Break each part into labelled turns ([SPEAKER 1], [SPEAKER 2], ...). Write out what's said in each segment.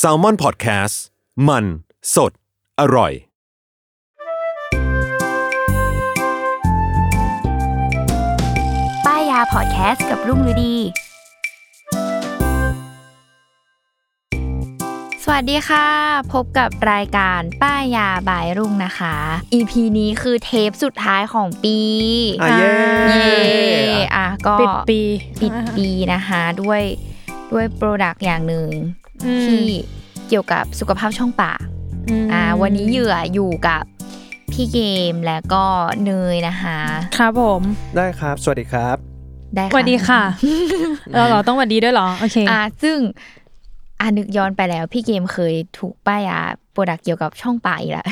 [SPEAKER 1] S a l ม o n PODCAST มัน สด อร่อย
[SPEAKER 2] ป้ายยาพอดแคสต์กับรุ่งฤดี สวัสดีค่ะ พบกับรายการป้ายยาบายรุ่งนะคะ EP นี้คือเทปสุดท้ายของปี
[SPEAKER 3] อะเย้
[SPEAKER 2] เย้อะก็
[SPEAKER 4] ปิดปี
[SPEAKER 2] ปิดปีนะคะด้วย ด้วย product อย่างหนึ่ง
[SPEAKER 4] อืม
[SPEAKER 2] ที่เกี่ยวกับสุขภาพช่องปาก
[SPEAKER 4] ม
[SPEAKER 2] อ่าวันนี้เหยื่ออยู่กับพี่เกมและก็เนยนะคะ
[SPEAKER 4] ครับผม
[SPEAKER 3] ได้ครับ สวัสดีครับ
[SPEAKER 2] ได้
[SPEAKER 4] สวัสดีค่ะเราเหรอต้องสวัสดีด้วยเหรอโอเค
[SPEAKER 2] อ่าซึ่งอ่านึกย้อนไปแล้ว พี่เกมเคยถูกป้ายยา product เกี่ยวกับช่องปากอีกแล้ว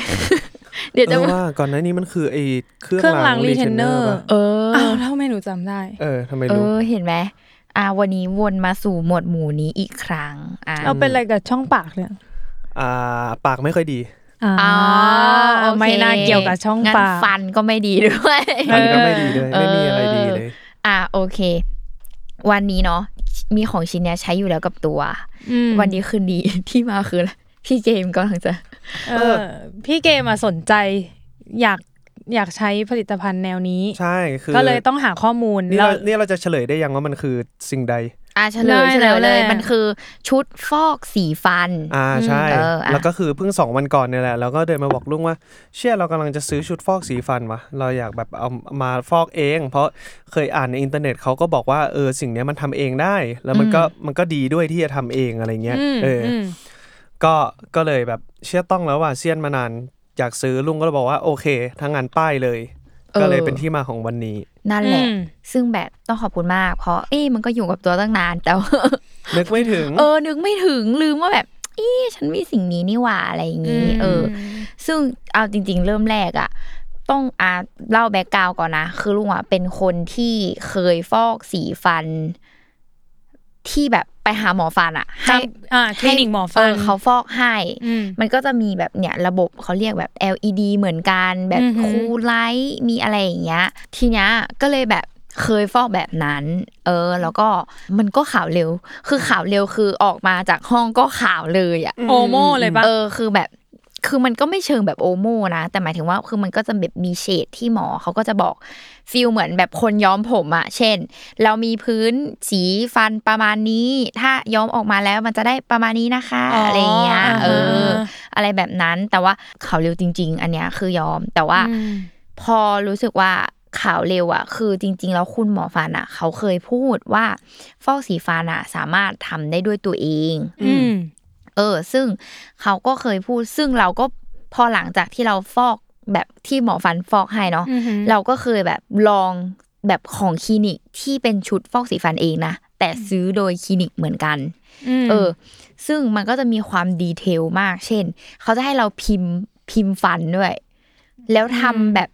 [SPEAKER 2] เดี๋ยว
[SPEAKER 3] เอ
[SPEAKER 2] จะ
[SPEAKER 3] อว่าก่อนหน้านี้มันคือไอ้เครื่อง
[SPEAKER 4] เครื่องล้าง
[SPEAKER 3] ล้าง
[SPEAKER 4] รีเทนเนอ
[SPEAKER 3] retainer
[SPEAKER 4] ร์
[SPEAKER 3] ป่ะ
[SPEAKER 2] เออ
[SPEAKER 4] อ้าวแล้วทำไมหนูจำได้
[SPEAKER 3] เออทำไม
[SPEAKER 2] เอ
[SPEAKER 3] รู้
[SPEAKER 2] อเห็นไหม อ่าวันนี้วนมาสู่หมวดหมู่นี้อีกครั้งอ่า
[SPEAKER 4] เราเป็นอะไรกับช่องปากเนี่ย
[SPEAKER 3] อ่าปากไม่ค่อยดี
[SPEAKER 4] อ่า
[SPEAKER 2] อ๋อโอเค
[SPEAKER 4] ไม่น่าเกี่ยวกับช่อง
[SPEAKER 2] งั้น
[SPEAKER 4] ปาก
[SPEAKER 2] ฟันก็ไม่ดีด้วย
[SPEAKER 3] ฟันก็ไม่ดีเลย
[SPEAKER 2] เออ
[SPEAKER 3] ไม่มีอะไรดีเลย
[SPEAKER 2] อ่าโอเค วันนี้เนาะมีของชิ้นเนี้ยใช้อยู่แล้วกับตัว
[SPEAKER 4] อืม
[SPEAKER 2] วันนี้คืนดีที่มาคืออะไรพี่เกมกำลังจะ
[SPEAKER 4] เออ พี่เกมมาสนใจ อยาก อยากใช้ผลิตภัณฑ์แนวนี้
[SPEAKER 3] ใช่คือ
[SPEAKER 4] ก็เลยต้องหาข้อมูล
[SPEAKER 3] นี่
[SPEAKER 4] แล้ว
[SPEAKER 3] เรานี่เราจะเฉลยได้ยังว่ามันคือสิ่งใด
[SPEAKER 2] อ่าเฉล
[SPEAKER 4] ได้
[SPEAKER 2] ยเฉลย
[SPEAKER 4] แล้ว
[SPEAKER 2] เลย
[SPEAKER 4] แหละ
[SPEAKER 2] มันคือชุดฟอกสีฟัน
[SPEAKER 3] อ่าใช่
[SPEAKER 2] เอออะ
[SPEAKER 3] แล้วก็คือเพิ่งสองวันก่อนเนี่ยแหละเราก็เดินมาบอกลุงว่า เชื่อเรากำลังจะซื้อชุดฟอกสีฟันวะเราอยากแบบเอามาฟอกเอง เพราะเคยอ่านในอินเทอร์เน็ตเขาก็บอกว่าเออสิ่งเนี้ยมันทำเองได้ แล้วมันก็มันก็ดีด้วยที่จะทำเองอะไรเงี้ย
[SPEAKER 4] อืม
[SPEAKER 3] เอออ
[SPEAKER 4] ม
[SPEAKER 3] ก็ก็เลยแบบเชื่อต้องแล้วว่าเซียนมานาน อยากซื้อลุงก็เลยบอกว่าโอเคทั้งงานป้ายเลย ก็เลยเป็นที่มาของวันนี้
[SPEAKER 2] นั่นแหละ
[SPEAKER 4] อืม
[SPEAKER 2] ซึ่งแบบต้องขอบคุณมาก เพราะเอ้มันก็อยู่กับตัวตั้งนานแต่ว่า
[SPEAKER 3] นึกไม่ถึง
[SPEAKER 2] เออ นึกไม่ถึงลืมว่าแบบเอ๊ะฉันมีสิ่งนี้นี่หว่าอะไรอย่างงี้ เออ ซึ่งเอาจริง ๆ เริ่มแรกอะต้องอาเล่าแบ็กกราวก่อนนะ คือลุงอะเป็นคนที่เคยฟอกสีฟันที่แบบ ไปหาหมอฟันอะให้
[SPEAKER 4] อ่าคลินิกหมอฟัน
[SPEAKER 2] เเขาฟอกให้
[SPEAKER 4] อืม
[SPEAKER 2] มันก็จะมีแบบเนี่ยระบบเขาเรียกแบบ LED เหมือนกัน แบบ
[SPEAKER 4] อือหือ
[SPEAKER 2] คูลไลท์มีอะไรอย่างเงี้ย ทีเนี้ยก็เลยแบบเคยฟอกแบบนั้น เออ แล้วก็มันก็ขาวเร็ว คือขาวเร็วคือออกมาจากห้องก็ขาวเลยอะ
[SPEAKER 4] โอโมเลยปะ
[SPEAKER 2] เออ คือแบบ คือมันก็ไม่เชิงแบบโอโมนะ แต่หมายถึงว่าคือมันก็จะแบบมีเฉดที่หมอเขาก็จะบอกฟีลเหมือนแบบคนย้อมผมอะเช่น เรามีพื้นสีฟันประมาณนี้ ถ้าย้อมออกมาแล้วมันจะได้ประมาณนี้นะคะ
[SPEAKER 4] อ๋ออ
[SPEAKER 2] อะไรอย่างเงี้ยเออ
[SPEAKER 4] อ่า
[SPEAKER 2] อะไรแบบนั้นแต่ว่าขาวเร็วจริง ๆ อันเนี้ยคือยอม แต่ว่า
[SPEAKER 4] อืม
[SPEAKER 2] พอรู้สึกว่าขาวเร็วอะคือจริง ๆ แล้วคุณหมอฟันอะเขาเคยพูดว่าฟอกสีฟันอะสามารถทำได้ด้วยตัวเอง
[SPEAKER 4] อืม
[SPEAKER 2] เออ ซึ่งเขาก็เคยพูด ซึ่งเราก็พอหลังจากที่เราฟอกแบบที่หมอฟันฟอกให้เนาะ
[SPEAKER 4] อือหือ
[SPEAKER 2] เราก็เคยแบบลองแบบของคลินิกที่เป็นชุดฟอกสีฟันเองนะแต่ซื้อโดยคลินิกเหมือนกัน
[SPEAKER 4] ม
[SPEAKER 2] เออ ซึ่งมันก็จะมีความ detail มาก เช่น เขาจะให้เราพิมพ์พิมพ์ฟันด้วย แล้วทำแบบ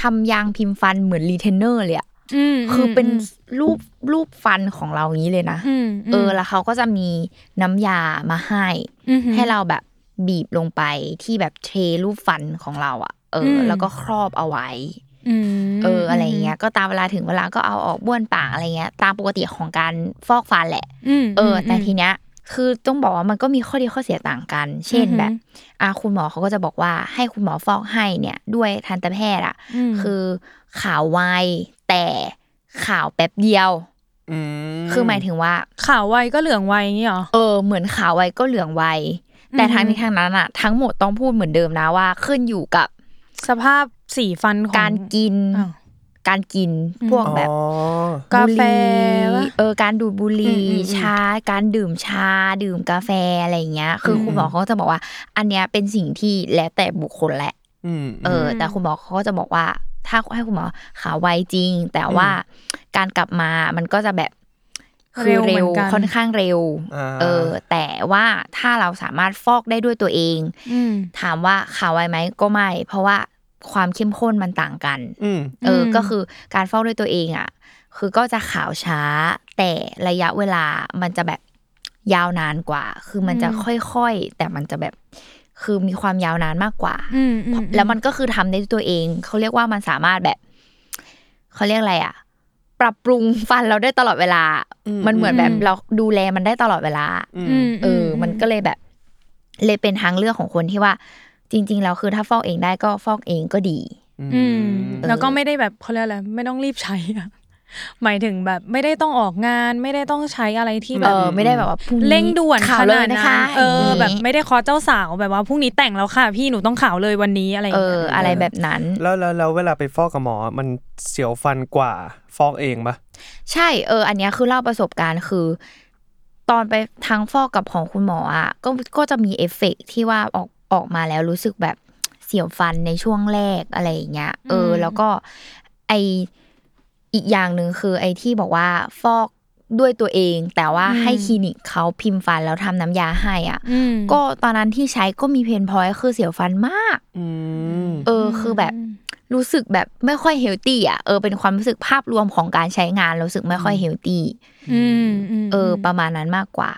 [SPEAKER 2] ทำยางพิมพ์ฟันเหมือนรีเทนเนอร์เลยอะ
[SPEAKER 4] ม
[SPEAKER 2] คือเป็นรูปรูปฟันของเราอย่างนี้เลยนะ
[SPEAKER 4] อืม
[SPEAKER 2] เออแล้วเขาก็จะมีน้ำยามาให้
[SPEAKER 4] อือหือ
[SPEAKER 2] ให้เราแบบบีบลงไปที่แบบเทรูปฟันของเราอะเอออ
[SPEAKER 4] ม
[SPEAKER 2] แล้วก็ครอบเอาไว้
[SPEAKER 4] อืม
[SPEAKER 2] เอออะไรเงี้ยก็ตามเวลาถึงเวลาก็เอาออกบ้วนปากอะไรเงี้ย ตามปกติของการฟอกฟันแหละ
[SPEAKER 4] ม
[SPEAKER 2] เออ แต่ทีเนี้ยคือต้องบอกว่ามันก็มีข้อดีข้อเสียต่างกัน เช่น
[SPEAKER 4] อือหือ
[SPEAKER 2] แบบอะคุณหมอเขาก็จะบอกว่าให้คุณหมอฟอกให้เนี่ย ด้วยทันตแพทย์อะ
[SPEAKER 4] อืม
[SPEAKER 2] คือขาวไว แต่ขาวแป๊บเดียว
[SPEAKER 3] อืม
[SPEAKER 2] คือหมายถึงว่า
[SPEAKER 4] ขาวไวก็เหลืองไวอย่างงี้เหรอ
[SPEAKER 2] เออเหมือนขาวไวก็เหลืองไวแต่ทางนี้ทางนั้นอะทั้งหมดต้องพูดเหมือนเดิมนะว่า ขึ้นอยู่กับ
[SPEAKER 4] สภาพสีฟันของ
[SPEAKER 2] การกิน
[SPEAKER 4] อ้าว
[SPEAKER 2] การกินพวกแบบ
[SPEAKER 3] อ๋อ
[SPEAKER 4] กาแฟ
[SPEAKER 2] บุหรี่
[SPEAKER 4] วะ
[SPEAKER 2] เออการดูดบุหรี่
[SPEAKER 4] อืมอืมอืม
[SPEAKER 2] ชาการดื่มชาดื่มกาแฟอะไรอย่างเงี้ย คืออคุณหมอเขาก็จะบอกว่า อันเนี้ยเป็นสิ่งที่แล้วแต่บุคคลแหละ
[SPEAKER 3] อืม
[SPEAKER 2] เออ แต่คุณหมอเขาก็จะบอกว่า ถ้าให้คุณหมอขาวไวจริง แต่ว่าการกลับมามันก็จะแบบคือ
[SPEAKER 4] เร็วเหมื
[SPEAKER 2] เร็
[SPEAKER 4] อน
[SPEAKER 2] ว
[SPEAKER 4] กัน
[SPEAKER 2] ค่อนข้างเร็ว
[SPEAKER 3] อ่า
[SPEAKER 2] เออ แต่ว่าถ้าเราสามารถฟอกได้ด้วยตัวเอง
[SPEAKER 4] อืม
[SPEAKER 2] ถามว่าขาวไวไหมก็ไม่ เพราะว่าความเข้มข้นมันต่างกัน
[SPEAKER 3] อืม
[SPEAKER 2] เอออ
[SPEAKER 4] ม
[SPEAKER 2] ก็คือการฟอกด้วยตัวเองอะ คือก็จะขาวช้า แต่ระยะเวลามันจะแบบยาวนานกว่า คือมันจะค่อยๆ แต่มันจะแบบ คือมีความยาวนานมากกว่า
[SPEAKER 4] อืมอืม
[SPEAKER 2] แล้วมันก็คือทำได้ด้วยตัวเอง เขาเรียกว่ามันสามารถแบบ เขาเรียกอะไรอะ ปรับปรุงฟันเราได้ตลอดเวลา มันเหมือนแบบเราดูแลมันได้ตลอดเวลา
[SPEAKER 4] อืม
[SPEAKER 2] เออ มันก็เลยแบบ เลยเป็นทางเลือกของคนที่ว่า จริงๆแล้วคือถ้าฟอกเองได้ก็ฟอกเองก็ดี
[SPEAKER 4] อืมแล้วก็ไม่ได้แบบเขาเรียกอะไรไม่ต้องรีบใช้อะ หมายถึงแบบไม่ได้ต้องออกงาน ไม่ได้ต้องใช้อะไรที่แบ
[SPEAKER 2] เอบอไม่ได้แบบว่าพรุ่งนี้
[SPEAKER 4] เร่งด่วน
[SPEAKER 2] ข่า
[SPEAKER 4] ข
[SPEAKER 2] วเล
[SPEAKER 4] นายด
[SPEAKER 2] นะ
[SPEAKER 4] นั้
[SPEAKER 2] คะ
[SPEAKER 4] นเออ
[SPEAKER 2] ย่างนี้
[SPEAKER 4] แบบไม่ได้คอเจ้าสาวแบบว่าพรุ่งนี้แต่งแล้วค่ะ พี่หนูต้องข่าวเลยวันนี้อะไรย่า
[SPEAKER 2] เอง
[SPEAKER 4] งี้
[SPEAKER 2] อยอะไรแบบนั้น
[SPEAKER 3] แล้วแล้วแล้วเวลาไปฟอกกับหมอมันเสียวฟันกว่าฟอกเองปะ
[SPEAKER 2] ใช่เออ อันเนี้ยคือเล่าประสบการณ์คือ ตอนไปทางฟอกกับของคุณหมออะก็ก็จะมีเอฟเฟกต์ที่ว่าออกออกมาแล้วรู้สึกแบบเสียวฟันในช่วงแรกอะไรอย่างเงี้ยเออ แล้วก็ไอ อีกอย่างหนึ่งคือไอที่บอกว่าฟอกด้วยตัวเอง แต่ว่าให้คลินิกเขาพิมพ์ฟันแล้วทำน้ำยาให้อะ
[SPEAKER 4] อืม
[SPEAKER 2] ก็ตอนนั้นที่ใช้ก็มี pain point คือเสียวฟันมาก
[SPEAKER 3] อืม
[SPEAKER 2] เออคือแบบรู้สึกแบบไม่ค่อยเฮลตี้อะเออเป็นความรู้สึกภาพรวมของการใช้งานรู้สึกไม่ค่อยเฮลตี้
[SPEAKER 4] อืมม
[SPEAKER 2] เออ ประมาณนั้นมากกว่า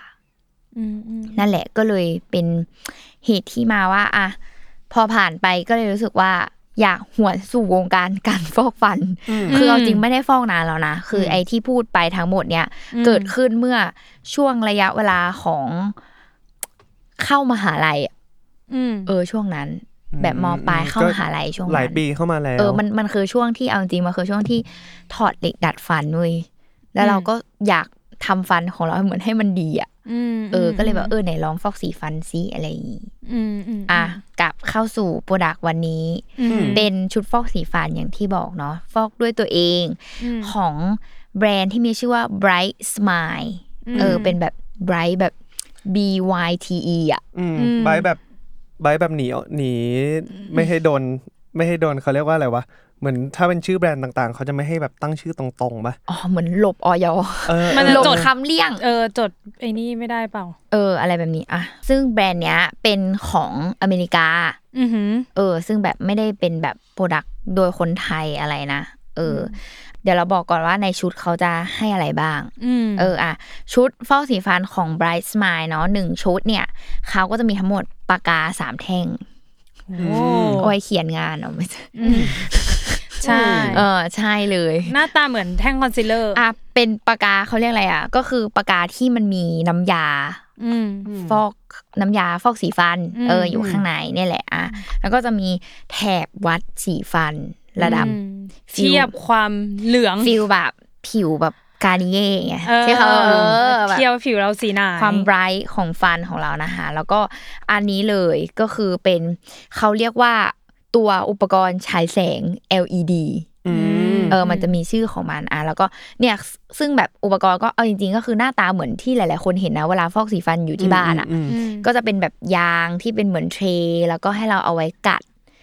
[SPEAKER 4] อืมอืม
[SPEAKER 2] นั่นแหละก็เลยเป็นเหตุที่มาว่า อะพอผ่านไปก็เลยรู้สึกว่า อยากหวนสู่วงการการฟอกฟัน คือเอาจริงไม่ได้ฟอกนานแล้วนะ คือไอ้ที่พูดไปทั้งหมดเนี้ยเกิดขึ้นเมื่อช่วงระยะเวลาของเข้ามหาลัยอะ
[SPEAKER 4] อืม
[SPEAKER 2] เออช่วงนั้น แบบมปลายเข้ามหาลัยช่วงนั้น
[SPEAKER 3] หลายปีเข้ามาแล้ว
[SPEAKER 2] เออมันมันคือช่วงที่เอาจริงมันคือช่วงที่ถอดเหล็กดัดฟันเว้ยแล้วเราก็อยากทำฟันของเราเหมือนให้มันดีอะ
[SPEAKER 4] อืม
[SPEAKER 2] เออ ก็เลยแบบเออไหนลองฟอกสีฟันซิอะไรอย่างงี้
[SPEAKER 4] อืมอืม
[SPEAKER 2] อะกลับ เข้าสู่ product วันนี้ เป็นชุดฟอกสีฟันอย่างที่บอกเนาะฟอกด้วยตัวเองของแบรนด์ที่มีชื่อว่า Bright Smile เออเป็นแบบ Bright แบบ B Y T E อะ
[SPEAKER 3] อืมใบแบบใบแบบหนีหนีไม่ให้โดนไม่ให้โดนเขาเรียกว่าอะไรวะ เหมือนถ้าเป็นชื่อแบรนด์ต่างๆ เขาจะไม่ให้แบบตั้งชื่อตรงๆปะ
[SPEAKER 2] อ๋อ เหมือนหลบออย
[SPEAKER 3] เออ
[SPEAKER 4] มันจะ
[SPEAKER 2] หลบ
[SPEAKER 4] จด
[SPEAKER 2] คำเลี่ยง
[SPEAKER 4] เออ จดไอ้นี่ไม่ได้เปล่า
[SPEAKER 2] เออ อะไรแบบนี้อะ ซึ่งแบรนด์เนี้ยเป็นของอเมริกา
[SPEAKER 4] อือหือ
[SPEAKER 2] เออ ซึ่งแบบไม่ได้เป็นแบบ product โดยคนไทยอะไรนะ เอออเดี๋ยวเราบอกก่อนว่าในชุดเขาจะให้อะไรบ้าง
[SPEAKER 4] อืม
[SPEAKER 2] เออ อะ ชุดฟอกสีฟันของ Bright Smile เนาะหนึ่งชุดเนี่ย เขาก็จะมีทั้งหมดปากกาสามแท่ง
[SPEAKER 4] โอ้
[SPEAKER 2] เอาไว้เขียนงานเอาไม่ใช่
[SPEAKER 4] ใช่
[SPEAKER 2] เออใช่เลย
[SPEAKER 4] หน้าตาเหมือนแท่งคอนซีลเลอร์
[SPEAKER 2] อะเป็นปากกาเขาเรียกอะไรอะ ก็คือปากกาที่มันมีน้ำยา
[SPEAKER 4] อืม
[SPEAKER 2] ฟอกน้ำยาฟอกสีฟัน
[SPEAKER 4] อืม
[SPEAKER 2] เอออยู่ข้างในเนี่ยแหละอะแล้วก็จะมีแถบวัดสีฟันระดับ
[SPEAKER 4] อืมเทียบความเหลือง
[SPEAKER 2] feel แบบผิวแบบ Garnier ไง
[SPEAKER 4] เออ
[SPEAKER 2] ที่เขาเออแบบ
[SPEAKER 4] เทียบผิวเราสีหนา
[SPEAKER 2] ความ bright ของฟันของเรานะคะแล้วก็อันนี้เลยก็คือเป็นเขาเรียกว่า ตัวอุปกรณ์ฉายแสง LED
[SPEAKER 3] อืม
[SPEAKER 2] เออมันจะมีชื่อของมันอะแล้วก็เนี่ยซึ่งแบบอุปกรณ์ก็เอาจริง ๆ ก็คือหน้าตาเหมือนที่หลาย ๆ คนเห็นนะเวลาฟอกสีฟันอยู่ที่บ้านอะ
[SPEAKER 3] อืม
[SPEAKER 4] อืม
[SPEAKER 2] ก็จะเป็นแบบยางที่เป็นเหมือน tray แล้วก็ให้เราเอาไว้กัด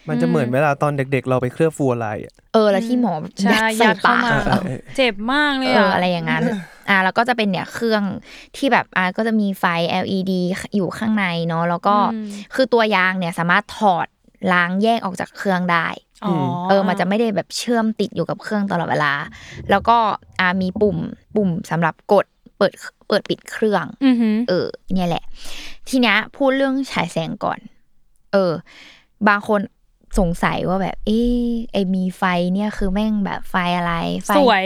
[SPEAKER 3] มันจะเหมือนเวลาตอนเด็ก ๆ เราไปเคลือบฟูอะไรอะ
[SPEAKER 2] เออ แล้วที่หมอ
[SPEAKER 4] ใช่
[SPEAKER 2] ยัดใส่
[SPEAKER 4] ยัดเข้า
[SPEAKER 2] ปาก
[SPEAKER 4] มา
[SPEAKER 3] เออเออ
[SPEAKER 4] เจ็บมากเลย
[SPEAKER 2] เอ
[SPEAKER 4] อะ
[SPEAKER 2] ออะไรอย่างนั้นอ่าแล้วก็จะเป็นเนี่ยเครื่องที่แบบอ่าก็จะมีไฟ LED อยู่ข้างในเนาะแล้วก็คือตัวยางเนี่ยสามารถถอด ล้างแยกออกจากเครื่องได้
[SPEAKER 4] อ๋อ
[SPEAKER 2] เออมันจะไม่ได้แบบเชื่อมติดอยู่กับเครื่องตลอดเวลา แล้วก็อ่ามีปุ่มปุ่มสำหรับกดเปิดเปิดปิดเครื่อง
[SPEAKER 4] อือหือ
[SPEAKER 2] เออ เนี่ยแหละ ทีเนี้ยพูดเรื่องฉายแสงก่อน เออ บางคน สงสัยว่าแบบ เอ๊ะไอมีไฟเนี่ยคือแม่งแบบไฟอะไรไฟ
[SPEAKER 4] สวย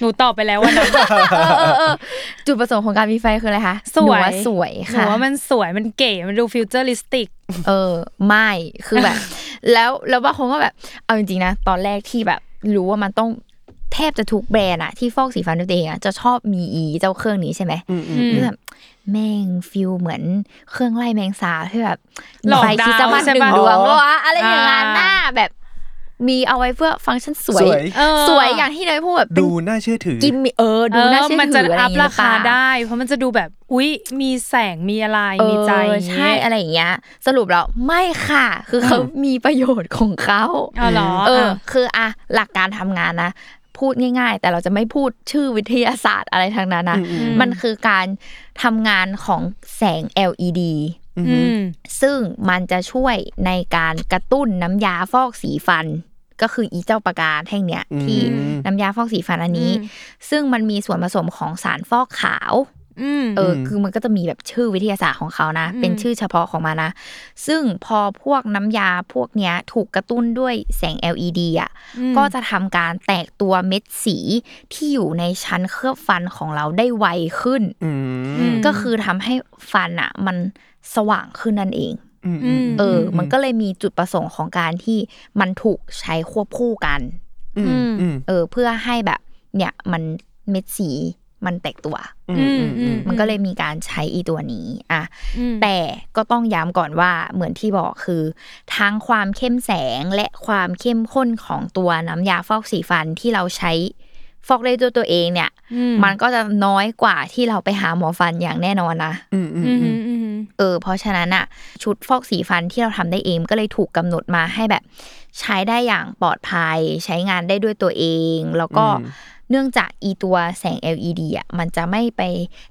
[SPEAKER 4] หนูตอบไปแล้ววันนั้น
[SPEAKER 2] เออเออเออจุดประสงค์ของการมีไฟคืออะไรคะ
[SPEAKER 4] สวย
[SPEAKER 2] หนูาสวย
[SPEAKER 4] หนู
[SPEAKER 2] ค่ะ
[SPEAKER 4] ว่ามันสวยมันเก๋มันดู futuristic
[SPEAKER 2] เออ ไม่คือแบบ แล้วแล้วบางคนก็แบบ เอาจริงๆนะ ตอนแรกที่แบบรู้ว่ามันต้อง แทบจะทุกแบรนด์อะที่ฟอกสีฟันด้วยตัวเองอะจะชอบมีอีเจ้าเครื่องนี้ใช่ไหม
[SPEAKER 3] อืมอืม
[SPEAKER 2] คือแบบแม่งฟิลเหมือนเครื่องไล่แมงสาบที่แบบ
[SPEAKER 4] หลอก
[SPEAKER 2] ไฟคริสต์มาส
[SPEAKER 4] ดาวใช่
[SPEAKER 2] หนึ่ง
[SPEAKER 4] ปะ
[SPEAKER 2] ดวงก็วะอะไรอย่างนั้น
[SPEAKER 4] อ่า
[SPEAKER 2] หน้าแบบมีเอาไว้เพื่อฟังก์ชันสวย
[SPEAKER 3] สวย
[SPEAKER 4] เออ
[SPEAKER 2] สวยอย่างที่เนยพูดแบบเป็น
[SPEAKER 3] ดูน่าเชื่อถือ
[SPEAKER 2] กิมมิเออดูน่าเชื่อ
[SPEAKER 4] มัน
[SPEAKER 2] ถื
[SPEAKER 4] จะ
[SPEAKER 2] ออะไรอ
[SPEAKER 4] อั
[SPEAKER 2] ย่าง
[SPEAKER 4] พ
[SPEAKER 2] เงี้ย
[SPEAKER 4] ราคา
[SPEAKER 2] หรือเปล่
[SPEAKER 4] ได้ เพราะมันจะดูแบบอุ๊ย มีแสงมีอะไร
[SPEAKER 2] เออ
[SPEAKER 4] มีใจอย่างงี้
[SPEAKER 2] ใช่อะไรอย่างเงี้ย สรุปแล้วไม่ค่ะ คือเขามีประโยชน์ของเขา
[SPEAKER 4] อ๋อเหรอ
[SPEAKER 2] เออ
[SPEAKER 4] อะ
[SPEAKER 2] คืออะหลักการทำงานนะ พูดง่าย ๆ แต่เราจะไม่พูดชื่อวิทยาศาสตร์อะไรทั้งนั้นนะ
[SPEAKER 3] อืมอืม
[SPEAKER 2] มันคือการทำงานของแสง LED
[SPEAKER 4] อืม
[SPEAKER 2] ซึ่งมันจะช่วยในการกระตุ้นน้ำยาฟอกสีฟันก็คืออีเจ้าปากกาแท่งเนี้ย
[SPEAKER 3] อืม
[SPEAKER 2] ที่น้ำยาฟอกสีฟันอันนี้
[SPEAKER 4] อืม
[SPEAKER 2] ซึ่งมันมีส่วนผสมของสารฟอกขาว
[SPEAKER 4] อืม
[SPEAKER 2] เอออ คือมันก็จะมีแบบชื่อวิทยาศาสตร์ของเขานะ
[SPEAKER 4] อืม
[SPEAKER 2] เป็นชื่อเฉพาะของมันนะ ซึ่งพอพวกน้ำยาพวกเนี้ยถูกกระตุ้นด้วยแสง LED อะ
[SPEAKER 4] ม
[SPEAKER 2] ก็จะทำการแตกตัวเม็ดสีที่อยู่ในชั้นเคลือบฟันของเราได้ไวขึ้น
[SPEAKER 3] อืม
[SPEAKER 4] อืม
[SPEAKER 2] ก็คือทำให้ฟันอะ มันสว่างขึ้นนั่นเอง
[SPEAKER 3] อืม
[SPEAKER 4] อืม
[SPEAKER 2] เอออ มันก็เลยมีจุดประสงค์ของการที่มันถูกใช้ควบคู่กัน
[SPEAKER 3] อืมอืม
[SPEAKER 2] เออ เพื่อให้แบบ เนี่ยมันเม็ดสี มันแตกตัว
[SPEAKER 3] อืมอืมอืม
[SPEAKER 2] มันก็เลยมีการใช้อีตัวนี้อะ
[SPEAKER 4] อืม
[SPEAKER 2] แต่ก็ต้องย้ำก่อนว่าเหมือนที่บอกคือ ทั้งความเข้มแสงและความเข้มข้นของตัวน้ำยาฟอกสีฟันที่เราใช้ฟอกได้ด้วยตัวเองเนี่ย
[SPEAKER 4] อืม
[SPEAKER 2] มันก็จะน้อยกว่าที่เราไปหาหมอฟันอย่างแน่นอนนะ
[SPEAKER 3] อืมอืม
[SPEAKER 4] อืม
[SPEAKER 3] อืม
[SPEAKER 4] อืม
[SPEAKER 2] เออ เพราะฉะนั้นอะชุดฟอกสีฟันที่เราทำได้เองก็เลยถูกกำหนดมาให้แบบ ใช้ได้อย่างปลอดภัย ใช้งานได้ด้วยตัวเอง แล้วก็ เนื่องจากอีตัวแสง LED อะมันจะไม่ไป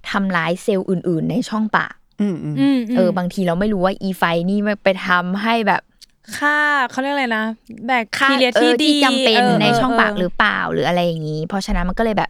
[SPEAKER 2] ทำร้ายเซลล์อื่น ๆ ในช่องปาก
[SPEAKER 3] อืมอืม
[SPEAKER 4] อืม
[SPEAKER 2] เออบางทีเราไม่รู้ว่าอีไฟนี่มันไปทำให้แบบ
[SPEAKER 4] ค่าเขาเรียกอะไรนะแบค
[SPEAKER 2] ค่า
[SPEAKER 4] ทีเรีย
[SPEAKER 2] เอ
[SPEAKER 4] ที่
[SPEAKER 2] อ
[SPEAKER 4] ดี
[SPEAKER 2] ที่จำเป็น
[SPEAKER 4] เใน
[SPEAKER 2] ช่องปากหรือ
[SPEAKER 4] เเป
[SPEAKER 2] ล่าหรืออะไรอย่างนี้ เพราะฉะนั้นมันก็เลยแบบ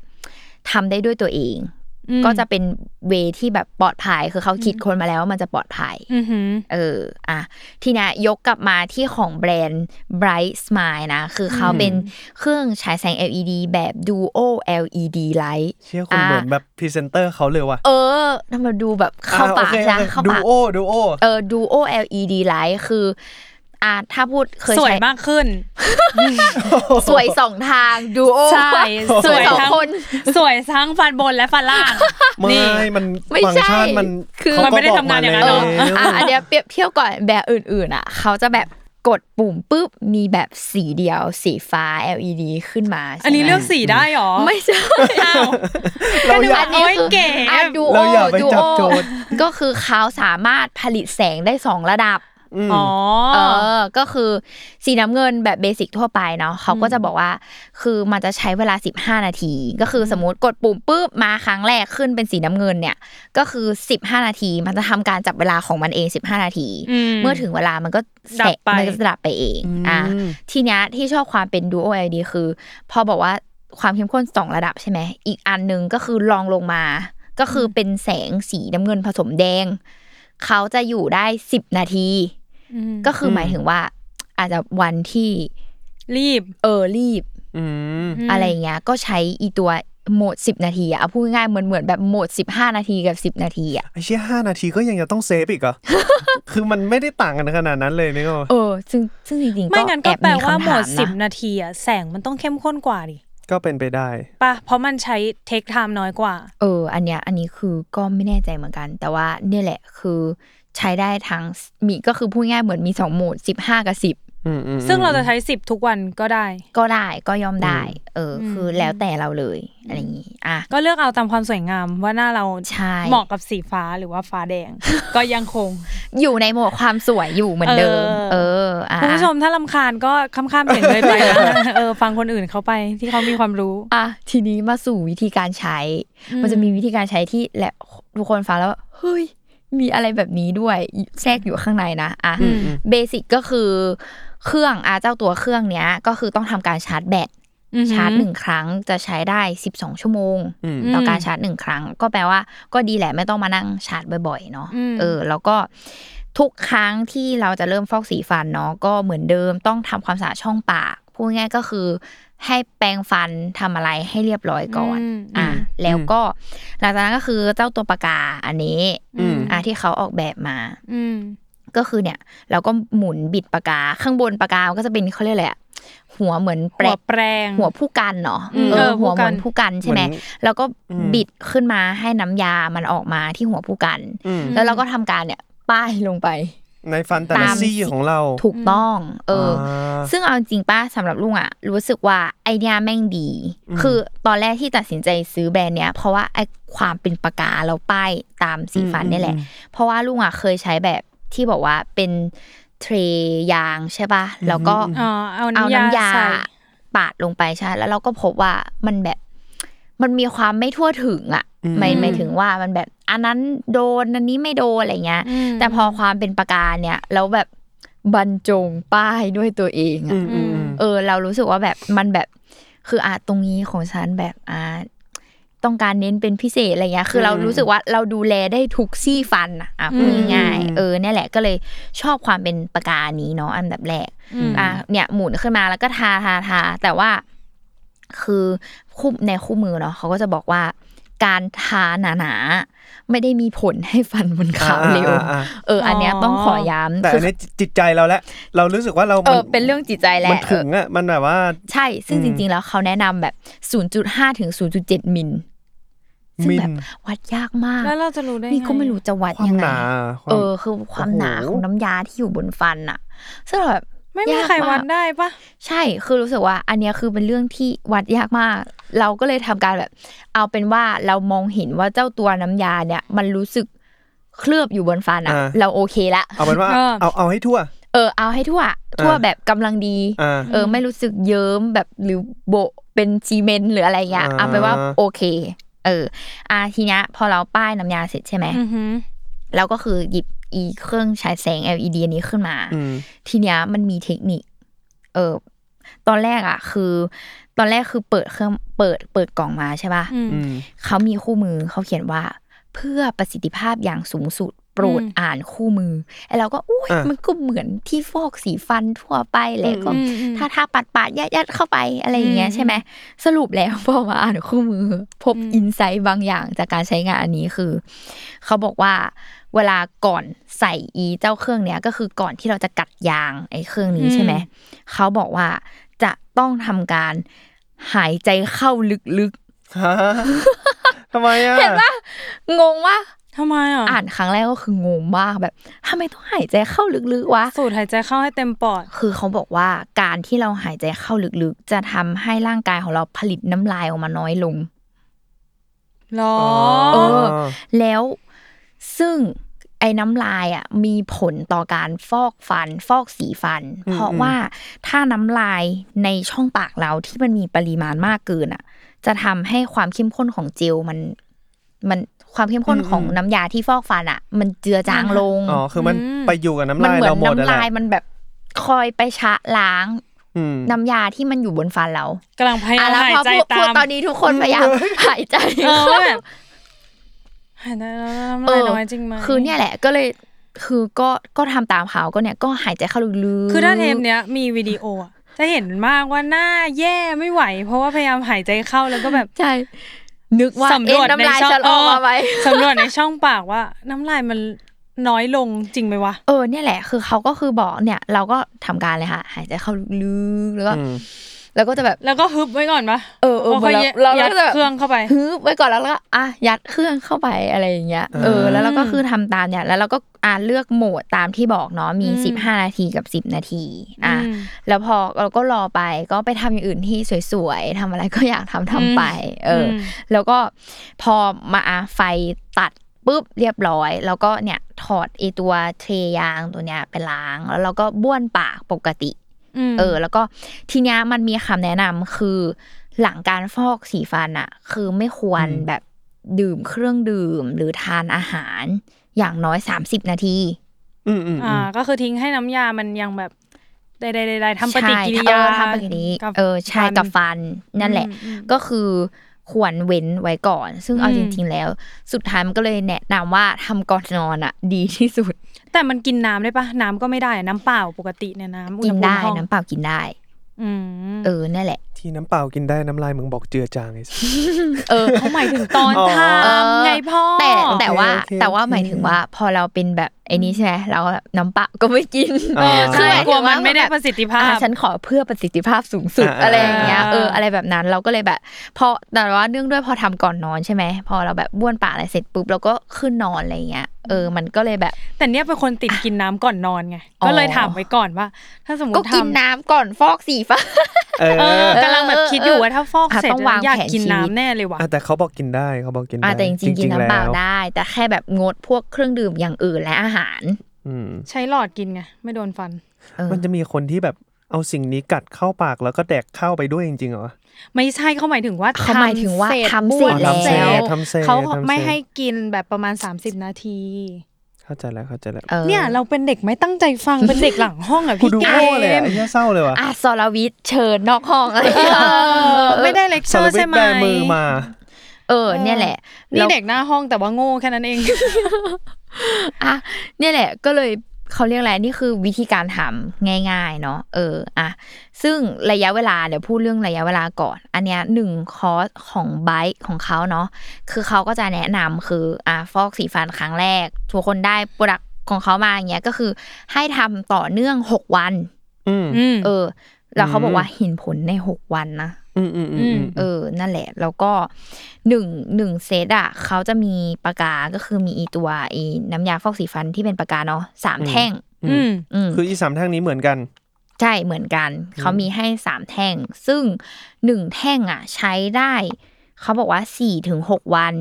[SPEAKER 2] ทำได้ด้วยตัวเอง
[SPEAKER 4] ม
[SPEAKER 2] ก็จะเป็นเวที่แบบปลอดภัยคือเขาคิดคนมาแล้วว่ามันจะปลอดภัย
[SPEAKER 4] อือหือ
[SPEAKER 2] เอออะทีเนี้ยยกกลับมาที่ของแบรนด์ Bright Smile นะ คือเขาเป็นเครื่องฉายแสง LED แบบ Duo LED Light
[SPEAKER 3] เชื่อคุณเหมือนแบบพรีเซนเตอร์เขาเลยว่ะ
[SPEAKER 2] เออทำมาดูแบบเข้าปากจ้ะเข้า
[SPEAKER 3] ดู
[SPEAKER 2] ปาก
[SPEAKER 3] โอดูโอ
[SPEAKER 2] เออ Duo LED Light คือ อะถ้าพูดเคย
[SPEAKER 4] สวย
[SPEAKER 2] ใช้
[SPEAKER 4] มากขึ้น
[SPEAKER 2] สวยสองทาง Duo
[SPEAKER 4] ใช่
[SPEAKER 2] สวยสอง
[SPEAKER 4] ทั้
[SPEAKER 2] คน
[SPEAKER 4] สวยทั้งฟันบนและฟันล่าง
[SPEAKER 3] ไม่
[SPEAKER 4] นี่
[SPEAKER 3] มัน
[SPEAKER 2] ไม่
[SPEAKER 3] ฟังก์
[SPEAKER 2] ใช่
[SPEAKER 3] ชันมัน
[SPEAKER 2] คือ
[SPEAKER 3] เข
[SPEAKER 4] มันไม่ได้
[SPEAKER 3] ก็บ
[SPEAKER 4] ทำงานอย่างนั้น
[SPEAKER 2] เอ
[SPEAKER 4] เน
[SPEAKER 2] อ
[SPEAKER 4] อะ
[SPEAKER 2] อะอันเนี้ยเปรียบเทียบก่อนแบบอื่นๆอะ เขาจะแบบกดปุ่มปุ๊บมีแบบสีเดียวสีฟ้า LED ขึ้นมาใช่ไหม
[SPEAKER 4] อันนี้เลือกสีได้หรอ
[SPEAKER 2] ไม่ใช่
[SPEAKER 4] อ้าว
[SPEAKER 3] เราอยาก
[SPEAKER 2] อันนี้คือ
[SPEAKER 4] โอ้ยเก๋
[SPEAKER 2] อะดูโอ
[SPEAKER 3] เราอย่าไป
[SPEAKER 2] ดู
[SPEAKER 3] จั
[SPEAKER 2] โอบ
[SPEAKER 3] โจทย์
[SPEAKER 2] ก็คือเขาสามารถผลิตแสงได้สองระดับ
[SPEAKER 3] ม
[SPEAKER 4] อ๋อ
[SPEAKER 2] เออ ก็คือสีน้ำเงินแบบเบสิกทั่วไปเนาะเขาก็จะบอกว่า คือมันจะใช้เวลา 15 นาที ก็คือสมมติกดปุ่มปุ๊บมาครั้งแรกขึ้นเป็นสีน้ำเงินเนี่ย ก็คือ 15 นาที มันจะทำการจับเวลาของมันเอง 15 นาที
[SPEAKER 4] อืม
[SPEAKER 2] เมื่อถึงเวลามันก็
[SPEAKER 4] ดั
[SPEAKER 2] แส
[SPEAKER 4] บไป
[SPEAKER 2] มันก็จะดับไปเองอะทีเนี้ยที่ชอบความเป็น Duo LED คือ พอบอกว่าความเข้มข้นสองระดับใช่ไหมอีกอันหนึ่งก็คือลองลงมา ก็คือเป็นแสงสีน้ำเงินผสมแดงเขาจะอยู่ได้สิบนาที
[SPEAKER 4] อืม
[SPEAKER 2] ก็คือหมายถึงว่า อาจจะวันที่
[SPEAKER 4] รีบ
[SPEAKER 2] เออรีบ
[SPEAKER 3] อืม
[SPEAKER 4] ม
[SPEAKER 2] อะไรเงี้ย ก็ใช้อีตัวโหมดสิบนาทีอะเอาพูดง่ายๆเหมือนเหมือนแบบโหมดสิบห้านาทีกับสิบนาทีอะ
[SPEAKER 3] ไอ้เชี่ยห้านาทีก็ยังจะต้องเซฟอีกเหรอคือมันไม่ได้ต่างกันขนาดนั้นเลยนี่ก็
[SPEAKER 2] เออ ซึ่งซึ่งจริงๆ
[SPEAKER 4] ไม่
[SPEAKER 2] ก็
[SPEAKER 4] งั้น
[SPEAKER 2] แอ
[SPEAKER 4] ก็
[SPEAKER 2] บ
[SPEAKER 4] แปล
[SPEAKER 2] มี
[SPEAKER 4] ว่า
[SPEAKER 2] คำ
[SPEAKER 4] หม
[SPEAKER 2] ถา
[SPEAKER 4] ด
[SPEAKER 2] ม
[SPEAKER 4] สิบ
[SPEAKER 2] นะ
[SPEAKER 4] นาทีอะแสงมันต้องเข้มข้นกว่าดิ
[SPEAKER 3] ก็เป็นไปได้
[SPEAKER 4] ปะเพราะมันใช้เทคไทม์น้อยกว่า
[SPEAKER 2] เออ อันเนี้ยอันนี้คือก็ไม่แน่ใจเหมือนกัน แต่ว่าเนี่ยแหละคือ ใช้ได้ทั้งมีก็คือพูดง่ายเหมือนมีสองโหมดสิบห้ากับสิบ
[SPEAKER 3] อืมอืม
[SPEAKER 4] ซึ่งเราจะใช้สิบทุกวันก็ได้
[SPEAKER 2] ก็ได้ก็ย่อมได้ เอออ
[SPEAKER 4] ม
[SPEAKER 2] คือแล้วแต่เราเลยอะไรอย่างงี้อะ
[SPEAKER 4] ก็เลือกเอาตามความสวยงามว่าหน้าเรา
[SPEAKER 2] ใช่
[SPEAKER 4] เหมาะกับสีฟ้าหรือว่าฟ้าแดง ก็ยังคง
[SPEAKER 2] อยู่ในโหมดความสวยอยู่เหมือนเดิม
[SPEAKER 4] เออ
[SPEAKER 2] เอออะ
[SPEAKER 4] คุณผู้ชมถ้าลำคาญก็ข้ามๆเห็นเลยไปนะเออฟังคนอื่นเขาไปที่เขามีความรู้
[SPEAKER 2] อะทีนี้มาสู่วิธีการใช้
[SPEAKER 4] อืม
[SPEAKER 2] มันจะมีวิธีการใช้ที่แหละทุกคนฟังแล้วเฮ้ย มีอะไรแบบนี้ด้วยแทรกอยู่ข้างในนะอะ
[SPEAKER 3] อืมอืม
[SPEAKER 2] เบสิกก็คือเครื่องอะเจ้าตัวเครื่องเนี้ย ก็คือต้องทำการชาร์จแบต
[SPEAKER 4] อือหือ
[SPEAKER 2] ชาร์จหนึ่งครั้งจะใช้ได้12ชั่วโมง
[SPEAKER 3] อืม
[SPEAKER 2] ต่อการชาร์จหนึ่งครั้ง ก็แปลว่าก็ดีแหละไม่ต้องมานั่งชาร์จบ่อยๆเนาะ
[SPEAKER 4] อืม
[SPEAKER 2] เออ แล้วก็ทุกครั้งที่เราจะเริ่มฟอกสีฟันเนาะก็เหมือนเดิมต้องทำความสะอาดช่องปากพูดง่ายๆก็คือ ให้แปรงฟันทำอะไรให้เรียบร้อยก่อน
[SPEAKER 4] อืม
[SPEAKER 2] อะแล้วก็หลังจากนั้นก็คือเจ้าตัวปากกาอันนี้
[SPEAKER 3] อืม
[SPEAKER 2] อะที่เขาออกแบบมา
[SPEAKER 4] อืม
[SPEAKER 2] ก็คือเนี่ย เราก็หมุนบิดปากกา ข้างบนปากกามันก็จะเป็นเขาเรียกอะไรอะหัวเหมือนแป
[SPEAKER 4] หั
[SPEAKER 2] ล
[SPEAKER 4] ว
[SPEAKER 2] ก
[SPEAKER 4] แปรง
[SPEAKER 2] หัวผู้กันเนาะ
[SPEAKER 4] อืม
[SPEAKER 2] เอ
[SPEAKER 4] เอ
[SPEAKER 2] อ
[SPEAKER 4] อ
[SPEAKER 2] หัวเหมือน
[SPEAKER 4] ผู้
[SPEAKER 2] ผู้
[SPEAKER 4] กั
[SPEAKER 2] กันนใช่ไหม
[SPEAKER 3] เหมือน
[SPEAKER 2] แล้วก็
[SPEAKER 3] อืม
[SPEAKER 2] บิดขึ้นมาให้น้ำยามันออกมาที่หัวผู้กัน
[SPEAKER 3] อืม
[SPEAKER 2] แล้วเราก็ทำการเนี่ยป้ายลงไป
[SPEAKER 3] ในฟันแต่ละ
[SPEAKER 2] ตาม
[SPEAKER 3] ซี่ของเรา
[SPEAKER 2] ถูกต้อง เอออาซึ่งเอาจริงป้าสำหรับลุงอะรู้สึกว่าไอเนี้ยแม่งดี คือตอนแรกที่ตัดสินใจซื้อแบรนด์เนี้ย เพราะว่าไอความเป็นปากกาเราป้ายตามสีฟันเนี่ยแหละ เพราะว่าลุงอะเคยใช้แบบที่บอกว่าเป็นเทรยางใช่ป่ะแล้วก็
[SPEAKER 4] อ๋อเอา
[SPEAKER 2] เอา
[SPEAKER 4] น้ำยา
[SPEAKER 2] น้ำยา
[SPEAKER 4] ใส่
[SPEAKER 2] ปาดลงไปใช่แล้วเราก็พบว่ามันแบบ มันมีความไม่ทั่วถึงอะหมายหมายถึงว่ามันแบบ อันนั้นโดนอันนี้ไม่โดนอะไรเงี้ย
[SPEAKER 4] อืม
[SPEAKER 2] แต่พอความเป็นปากกาเนี่ยแล้วแบบบรรจงป้ายด้วยตัวเอง
[SPEAKER 3] อื
[SPEAKER 2] อะ
[SPEAKER 3] มอืมอืม
[SPEAKER 2] เออ เรารู้สึกว่าแบบมันแบบ คืออะตรงนี้ของฉันแบบอ่าต้องการเน้นเป็นพิเศษอะไรเงี้ย คือเรารู้สึกว่าเราดูแลได้ทุกซี่ฟันอะอะพูดง่ายๆเออเนี่ยแหละก็เลยชอบความเป็นปากกานี้เนาะอันดับแรกอะเนี่ยหมุนขึ้นมาแล้วก็ทาทาทาแต่ว่าคือ คู่ในคู่มือเนาะเขาก็จะบอกว่า การทาหนาๆไม่ได้มีผลให้ฟันมันขาวเร็ว
[SPEAKER 3] อ่าอ่าอ่า
[SPEAKER 2] เออ อันเนี้ยต้องขอย้ำ
[SPEAKER 3] แต่
[SPEAKER 2] คื
[SPEAKER 3] อันนี้จิตใจเราแล้วเรารู้สึกว่าเรา
[SPEAKER 2] เอ
[SPEAKER 3] มั
[SPEAKER 2] อเป็นเรื่องจิตใจแห
[SPEAKER 3] มัน
[SPEAKER 2] ละ
[SPEAKER 3] ถึงอะมันแบบว่า
[SPEAKER 2] ใช่ซึ่ง
[SPEAKER 3] อืม
[SPEAKER 2] จริง ๆ แล้วเขาแนะนำแบบ 0.5 ถึง 0.7 มิลซึ่ง
[SPEAKER 3] มิล
[SPEAKER 2] แบบวัดยากมาก
[SPEAKER 4] แล้วเราจะรู้ได้
[SPEAKER 2] นี่ก็
[SPEAKER 4] ง
[SPEAKER 2] ไม่รู้จะวัด
[SPEAKER 3] ความ
[SPEAKER 2] ยังไง
[SPEAKER 3] หนาความ
[SPEAKER 2] เออ คือความหนา
[SPEAKER 3] โอ้โห
[SPEAKER 2] ของน้ำยาที่อยู่บนฟันอะซึ่งแบบ
[SPEAKER 4] ไม่มี
[SPEAKER 2] ยาก
[SPEAKER 4] ใครวัด
[SPEAKER 2] มาก
[SPEAKER 4] ได้ปะ
[SPEAKER 2] ใช่คือรู้สึกว่า อันเนี้ยคือเป็นเรื่องที่วัดยากมาก เราก็เลยทำการแบบ เอาเป็นว่าเรามองเห็นว่าเจ้าตัวน้ำยาเนี่ย มันรู้สึกเคลือบอยู่บนฟันอะ
[SPEAKER 3] อ่า
[SPEAKER 2] เราโอเคละ
[SPEAKER 3] เอาเป็นว่าเอาเอาให้ทั่ว
[SPEAKER 2] เออ เอาให้ทั่ว ทั่วแบบกำลังดี
[SPEAKER 3] อ่า
[SPEAKER 2] เออ ไม่รู้สึกเยิ้มแบบหรือโบะเป็นซีเมนต์หรืออะไรเงี้ย
[SPEAKER 3] อ่า
[SPEAKER 2] เอาไปนว่าโอเค เออ อะทีเนี้ยพอเราป้ายน้ำยาเสร็จใช่ไหม
[SPEAKER 4] อือหือ
[SPEAKER 2] เราก็คือหยิบอีเครื่องฉายแสง LED อันนี้ขึ้นมา
[SPEAKER 3] อืม
[SPEAKER 2] ทีเนี้ยมันมีเทคนิค เออตอนแรกอะ คือ ตอนแรกคือเปิดเครื่องเปิดเปิดกล่องมาใช่ป่ะ
[SPEAKER 4] อืม
[SPEAKER 3] อืม
[SPEAKER 2] เขามีคู่มือเขาเขียนว่า เพื่อประสิทธิภาพอย่างสูงสุดโปรด
[SPEAKER 4] อืม
[SPEAKER 2] อ่านคู่มือไอ้เราก็อุ้ย
[SPEAKER 3] อะ
[SPEAKER 2] มันก็เหมือนที่ฟอกสีฟันทั่วไปแหละก็
[SPEAKER 4] อืมอืม
[SPEAKER 2] ถ้าถ้าปัดปัดยัดยัดเข้าไปอะไรอย่างเงี้ย
[SPEAKER 4] อืม
[SPEAKER 2] ใช่ไหมสรุปแล้วพอมาอ่านคู่มือ พบ
[SPEAKER 4] อืม
[SPEAKER 2] อินไซต์บางอย่างจากการใช้งานอันนี้คือ เขาบอกว่าเวลาก่อนใส่อีเจ้าเครื่องเนี้ยก็คือก่อนที่เราจะกัดยางไอ้เครื่องนี้ใช่ไหมเขาบอกว่าจะต้องทำการหายใจเข้าลึก
[SPEAKER 3] ฮะทำไมอะ
[SPEAKER 2] ๆเห็นปะงงว่า
[SPEAKER 4] ทำไมอะ
[SPEAKER 2] อ่านครั้งแรกก็คืองงมากแบบทำไมต้องหายใจเข้าลึกๆวะ
[SPEAKER 4] สูดหายใจเข้าให้เต็มปอด
[SPEAKER 2] คือเขาบอกว่าการที่เราหายใจเข้าลึกๆ จะทำให้ร่างกายของเราผลิตน้ำลายออกมาน้อยลง
[SPEAKER 4] หรอ
[SPEAKER 2] เออ แล้วซึ่งไอ้น้ำลายอะมีผลต่อการฟอกฟัน ฟอกสีฟัน เพราะว่าถ้าน้ำลายในช่องปากเราที่มันมีปริมาณมากเกินอะ จะทำให้ความเข้มข้นของเจลมันมัน ความเข้มข้นของน้ำยาที่ฟอกฟันอะ มันเจือจางลง
[SPEAKER 3] อ๋อคือมัน
[SPEAKER 4] อืม
[SPEAKER 3] ไปอยู่กับน้ำ
[SPEAKER 2] มั
[SPEAKER 3] ลาย
[SPEAKER 2] เหมือ
[SPEAKER 3] เรา
[SPEAKER 2] น
[SPEAKER 3] หมดอะ
[SPEAKER 2] น้ำ
[SPEAKER 3] แห
[SPEAKER 2] ลา
[SPEAKER 3] ละ
[SPEAKER 2] ยมันแบบคอยไปชะล้าง
[SPEAKER 3] อืม
[SPEAKER 2] น้ำยาที่มันอยู่บนฟันเรา
[SPEAKER 4] กำลังพยายา
[SPEAKER 2] อะ
[SPEAKER 4] ม
[SPEAKER 2] แล้ว
[SPEAKER 4] หาย
[SPEAKER 2] พอ
[SPEAKER 4] ใจ
[SPEAKER 2] พูด
[SPEAKER 4] ตา
[SPEAKER 2] พูด
[SPEAKER 4] ม
[SPEAKER 2] ตอนนี้ทุกคนพยายามหายใจ
[SPEAKER 4] เออ
[SPEAKER 2] เข้า
[SPEAKER 4] ว่าแบบหายใจแล้วน้ำลายน้อยจริงไหม
[SPEAKER 2] คือเนี่ยแหละ ก็เลยคือก็ก็ทำตามเขาก็เนี่ยก็หายใจเข้าลึกๆ
[SPEAKER 4] คือถ้าเทปเนี้ยมีวิดีโออะจะเห็นมากว่าหน้าแย่ไม่ไหว เพราะว่าพยายามหายใจเข้าแล้วก็แบบ
[SPEAKER 2] ใช่ นึกว่า
[SPEAKER 4] สำร
[SPEAKER 2] เอ๊ะ
[SPEAKER 4] วจใน
[SPEAKER 2] น้ำลาย
[SPEAKER 4] ช่อง
[SPEAKER 2] ฉันออกมาไหม
[SPEAKER 4] สำรวจในช่องปากว่า น้ำลายมันน้อยลงจริงไหมวะ
[SPEAKER 2] เออเนี่ยแหละ คือเขาก็คือบอกเนี่ย เราก็ทำการเลยค่ะ หายใจเข้าลึกๆแล้วก็
[SPEAKER 3] อืม
[SPEAKER 2] แล้วก็จะแบบ
[SPEAKER 4] แล้วก็ฮึบไว้ก่อนปะ
[SPEAKER 2] เออเออ
[SPEAKER 4] แล้วค่อย
[SPEAKER 2] เรา
[SPEAKER 4] ยั
[SPEAKER 2] เรา
[SPEAKER 4] ด
[SPEAKER 2] ก็จะแบบ
[SPEAKER 4] เครื่องเข้าไป
[SPEAKER 2] ฮึบไว้ก่อนแล้วก็อะยัดเครื่องเข้าไปอะไรอย่างเงี้ยเออ แล้วเราก็คือทำตามเนี่ยแล้วเราก็อ่าเลือกโหมดตามที่บอกเนาะมี
[SPEAKER 4] อืม
[SPEAKER 2] สิบห้านาทีกับสิบนาทีอะ
[SPEAKER 4] อืม
[SPEAKER 2] แล้วพอเราก็รอไปก็ไปทำอย่างอื่นที่สวยๆทำอะไรก็อยากทำทำไป เอออ
[SPEAKER 4] ม
[SPEAKER 2] แล้วก็พอมาอะไฟตัดปุ๊บเรียบร้อย แล้วก็เนี่ยถอดไอตัวเทยางตัวเนี้ยไปล้าง แล้วเราก็บ้วนปากปกติ
[SPEAKER 4] ม
[SPEAKER 2] เออ แล้วก็ทีเนี้ยมันมีคำแนะนำคือหลังการฟอกสีฟันอะคือไม่ควรแบบดื่มเครื่องดื่มหรือทานอาหารอย่างน้อย30นาที
[SPEAKER 3] อืมอืม
[SPEAKER 4] อ่า ก็คือทิ้งให้น้ำยามันยังแบบใดๆๆๆทำปฏิกิริ
[SPEAKER 2] ใช่
[SPEAKER 4] ยา
[SPEAKER 2] เออทำปฏิกิริยา
[SPEAKER 4] กับ
[SPEAKER 2] เออใช่
[SPEAKER 4] ฟัน
[SPEAKER 2] กับฟันนั่นแหละ
[SPEAKER 4] อืมอืม
[SPEAKER 2] ก็คือ ควรเว้นไว้ก่อน ซึ่งเอา
[SPEAKER 4] อืม
[SPEAKER 2] จริง ๆ แล้ว สุดท้ายมันก็เลยแนะนำว่าทำก่อนนอนอะ ดีที่สุด
[SPEAKER 4] แต่มันกินน้ำได้ปะน้ำก็ไม่ได้อะน้ำเปล่าปกติเนี่ยน้ำอุณ
[SPEAKER 2] กิ
[SPEAKER 4] ห
[SPEAKER 2] น
[SPEAKER 4] ภูมิ
[SPEAKER 2] ได้
[SPEAKER 4] ห้อง
[SPEAKER 2] น้ำเปล่ากินได้
[SPEAKER 4] อืม
[SPEAKER 2] เออนั่นแหละ
[SPEAKER 3] ที่น้ำเปล่ากินได้น้ำลายมึงบอกเจือจางไอ้สัส
[SPEAKER 2] เออ
[SPEAKER 4] เขาหมายถึงตอน
[SPEAKER 3] อ๋อ
[SPEAKER 4] ทำไงพ่อ
[SPEAKER 2] แต่แต่ว่า
[SPEAKER 3] โอเค
[SPEAKER 2] แต่ว่า
[SPEAKER 3] โอเค
[SPEAKER 2] หมายถึงว่าพอเราเป็นแบบไอ้นี้ใช่ไหมเราก็น้ำเปล่าก็ไม่กิน
[SPEAKER 3] อ่า
[SPEAKER 4] ใช่
[SPEAKER 2] หาย
[SPEAKER 4] กลั
[SPEAKER 2] ถึ
[SPEAKER 4] ว
[SPEAKER 2] ง
[SPEAKER 4] มันไม่ได้
[SPEAKER 2] แบบ
[SPEAKER 4] ประสิทธิภาพ
[SPEAKER 2] อะฉันขอเพื่อประสิทธิภาพสูงสุด
[SPEAKER 3] อ่า
[SPEAKER 2] อะไรอย่างเงี้ย
[SPEAKER 4] อ่า
[SPEAKER 2] เอออะไรแบบนั้นเราก็เลยแบบพอแต่ว่าเนื่องด้วยพอทำก่อนนอนใช่ไหมพอเราแบบบ้วนปากอะไรเสร็จปุ๊บเราก็ขึ้นนอนอะไรอย่างเงี้ยเออมันก็เลยแบบ
[SPEAKER 4] แต่เนี้ยเป็นคนติดกินน้ำก่อนนอนไง
[SPEAKER 2] อ๋อ
[SPEAKER 4] ก็เลยถามไว้ก่อนว่า ถ้าสมม
[SPEAKER 2] ก็
[SPEAKER 4] ติ
[SPEAKER 2] กิน
[SPEAKER 4] ทำ
[SPEAKER 2] น้ำก่อนฟอกสีฟ้า
[SPEAKER 3] เออ
[SPEAKER 4] เออกำลังแบบคิดอยู่ว่าถ้าฟอก
[SPEAKER 2] อะ
[SPEAKER 4] เสร็จ
[SPEAKER 2] ต้องวาง
[SPEAKER 4] อยาก
[SPEAKER 2] แผน
[SPEAKER 4] กิน
[SPEAKER 2] ชีวิต
[SPEAKER 4] น้ำแน่เลยว่ะ
[SPEAKER 3] อะแต่เขาบอกกินได้เขาบอกกินได้
[SPEAKER 2] อะแต่จริงๆกินน้ำเปล่า
[SPEAKER 3] แล้ว
[SPEAKER 2] ได้ แต่แค่แบบงดพวกเครื่องดื่มอย่างอื่นและอาหาร
[SPEAKER 3] อืม
[SPEAKER 4] ใช้หลอดกินไงไม่โดนฟัน
[SPEAKER 2] เออ
[SPEAKER 3] มันจะมีคนที่แบบเอาสิ่งนี้กัดเข้าปากแล้วก็แดกเข้าไปด้วยจริงๆเหรอ
[SPEAKER 4] ไม่ใช่เขาหมายถึงว่า
[SPEAKER 2] เขาหมายถึงว่า
[SPEAKER 4] ทำเสร็จ
[SPEAKER 2] ทำเสร็จ
[SPEAKER 4] บ้วน
[SPEAKER 2] แล้ว
[SPEAKER 4] เสร็จ
[SPEAKER 3] ทำเสร็จ
[SPEAKER 4] เขา
[SPEAKER 3] ทำเสร็จ
[SPEAKER 4] ไม่ให้กินแบบประมาณ 30 นาที
[SPEAKER 3] เข้าใจแล้วเข้าใจแล้ว
[SPEAKER 2] ออ
[SPEAKER 4] เนี่ยเราเป็นเด็กไม่ตั้งใจฟังเป็นเด็กหลังห้องอะ
[SPEAKER 3] กู
[SPEAKER 4] พี่
[SPEAKER 3] ดู
[SPEAKER 4] เก
[SPEAKER 3] โง่เลย
[SPEAKER 4] ม
[SPEAKER 3] อะไอ้เหี้ยเศร้าเลยว่ะ
[SPEAKER 2] อะสรวิทย์เชิญนอกห้องอะไร
[SPEAKER 4] เออไม่ได้เลคเช
[SPEAKER 3] ส
[SPEAKER 4] อา
[SPEAKER 3] ร
[SPEAKER 4] ร์
[SPEAKER 3] วิ
[SPEAKER 4] ใช่
[SPEAKER 3] ท
[SPEAKER 4] ไหม
[SPEAKER 3] แบมือมา
[SPEAKER 2] เออ เนี่ยแหละ
[SPEAKER 4] นี่
[SPEAKER 2] แล้ว
[SPEAKER 4] เด็กหน้าห้องแต่ว่าโง่แค่นั้นเอง
[SPEAKER 2] อะเนี่ยแหละ ก็เลย เขาเรียกอะไรนี่คือวิธีการทำง่ายๆเนาะเอออะซึ่งระยะเวลาเดี๋ยวพูดเรื่องระยะเวลาก่อน อันเนี้ยหนึ่งคอร์สของไบค์ของเขาเนาะคือเขาก็จะแนะนำคืออะฟอกสีฟันครั้งแรก ทุกคนได้โปรดักของเขามาอย่างเงี้ยก็คือให้ทำต่อเนื่องหกวัน
[SPEAKER 3] อืม
[SPEAKER 4] อืม
[SPEAKER 2] เออ แล้วเขาบอกว่าเห็นผลในหกวันนะ
[SPEAKER 3] อืม อืมอืมอืม
[SPEAKER 2] เออ นั่นแหละ แล้วก็หนึ่งหนึ่งเซตอะเขาจะมีปากกา ก็คือมีอีตัวอีน้ำยาฟอกสีฟันที่เป็นปากกาเนาะสามแท่ง
[SPEAKER 4] อืม
[SPEAKER 2] อืม
[SPEAKER 3] คืออีสามแท่งนี้เหมือนกัน
[SPEAKER 2] ใช่เหมือนกัน เขามีให้สามแท่ง ซึ่งหนึ่งแท่งอะ ใช้ได้ เขาบอกว่าสี่ถึงหกวัน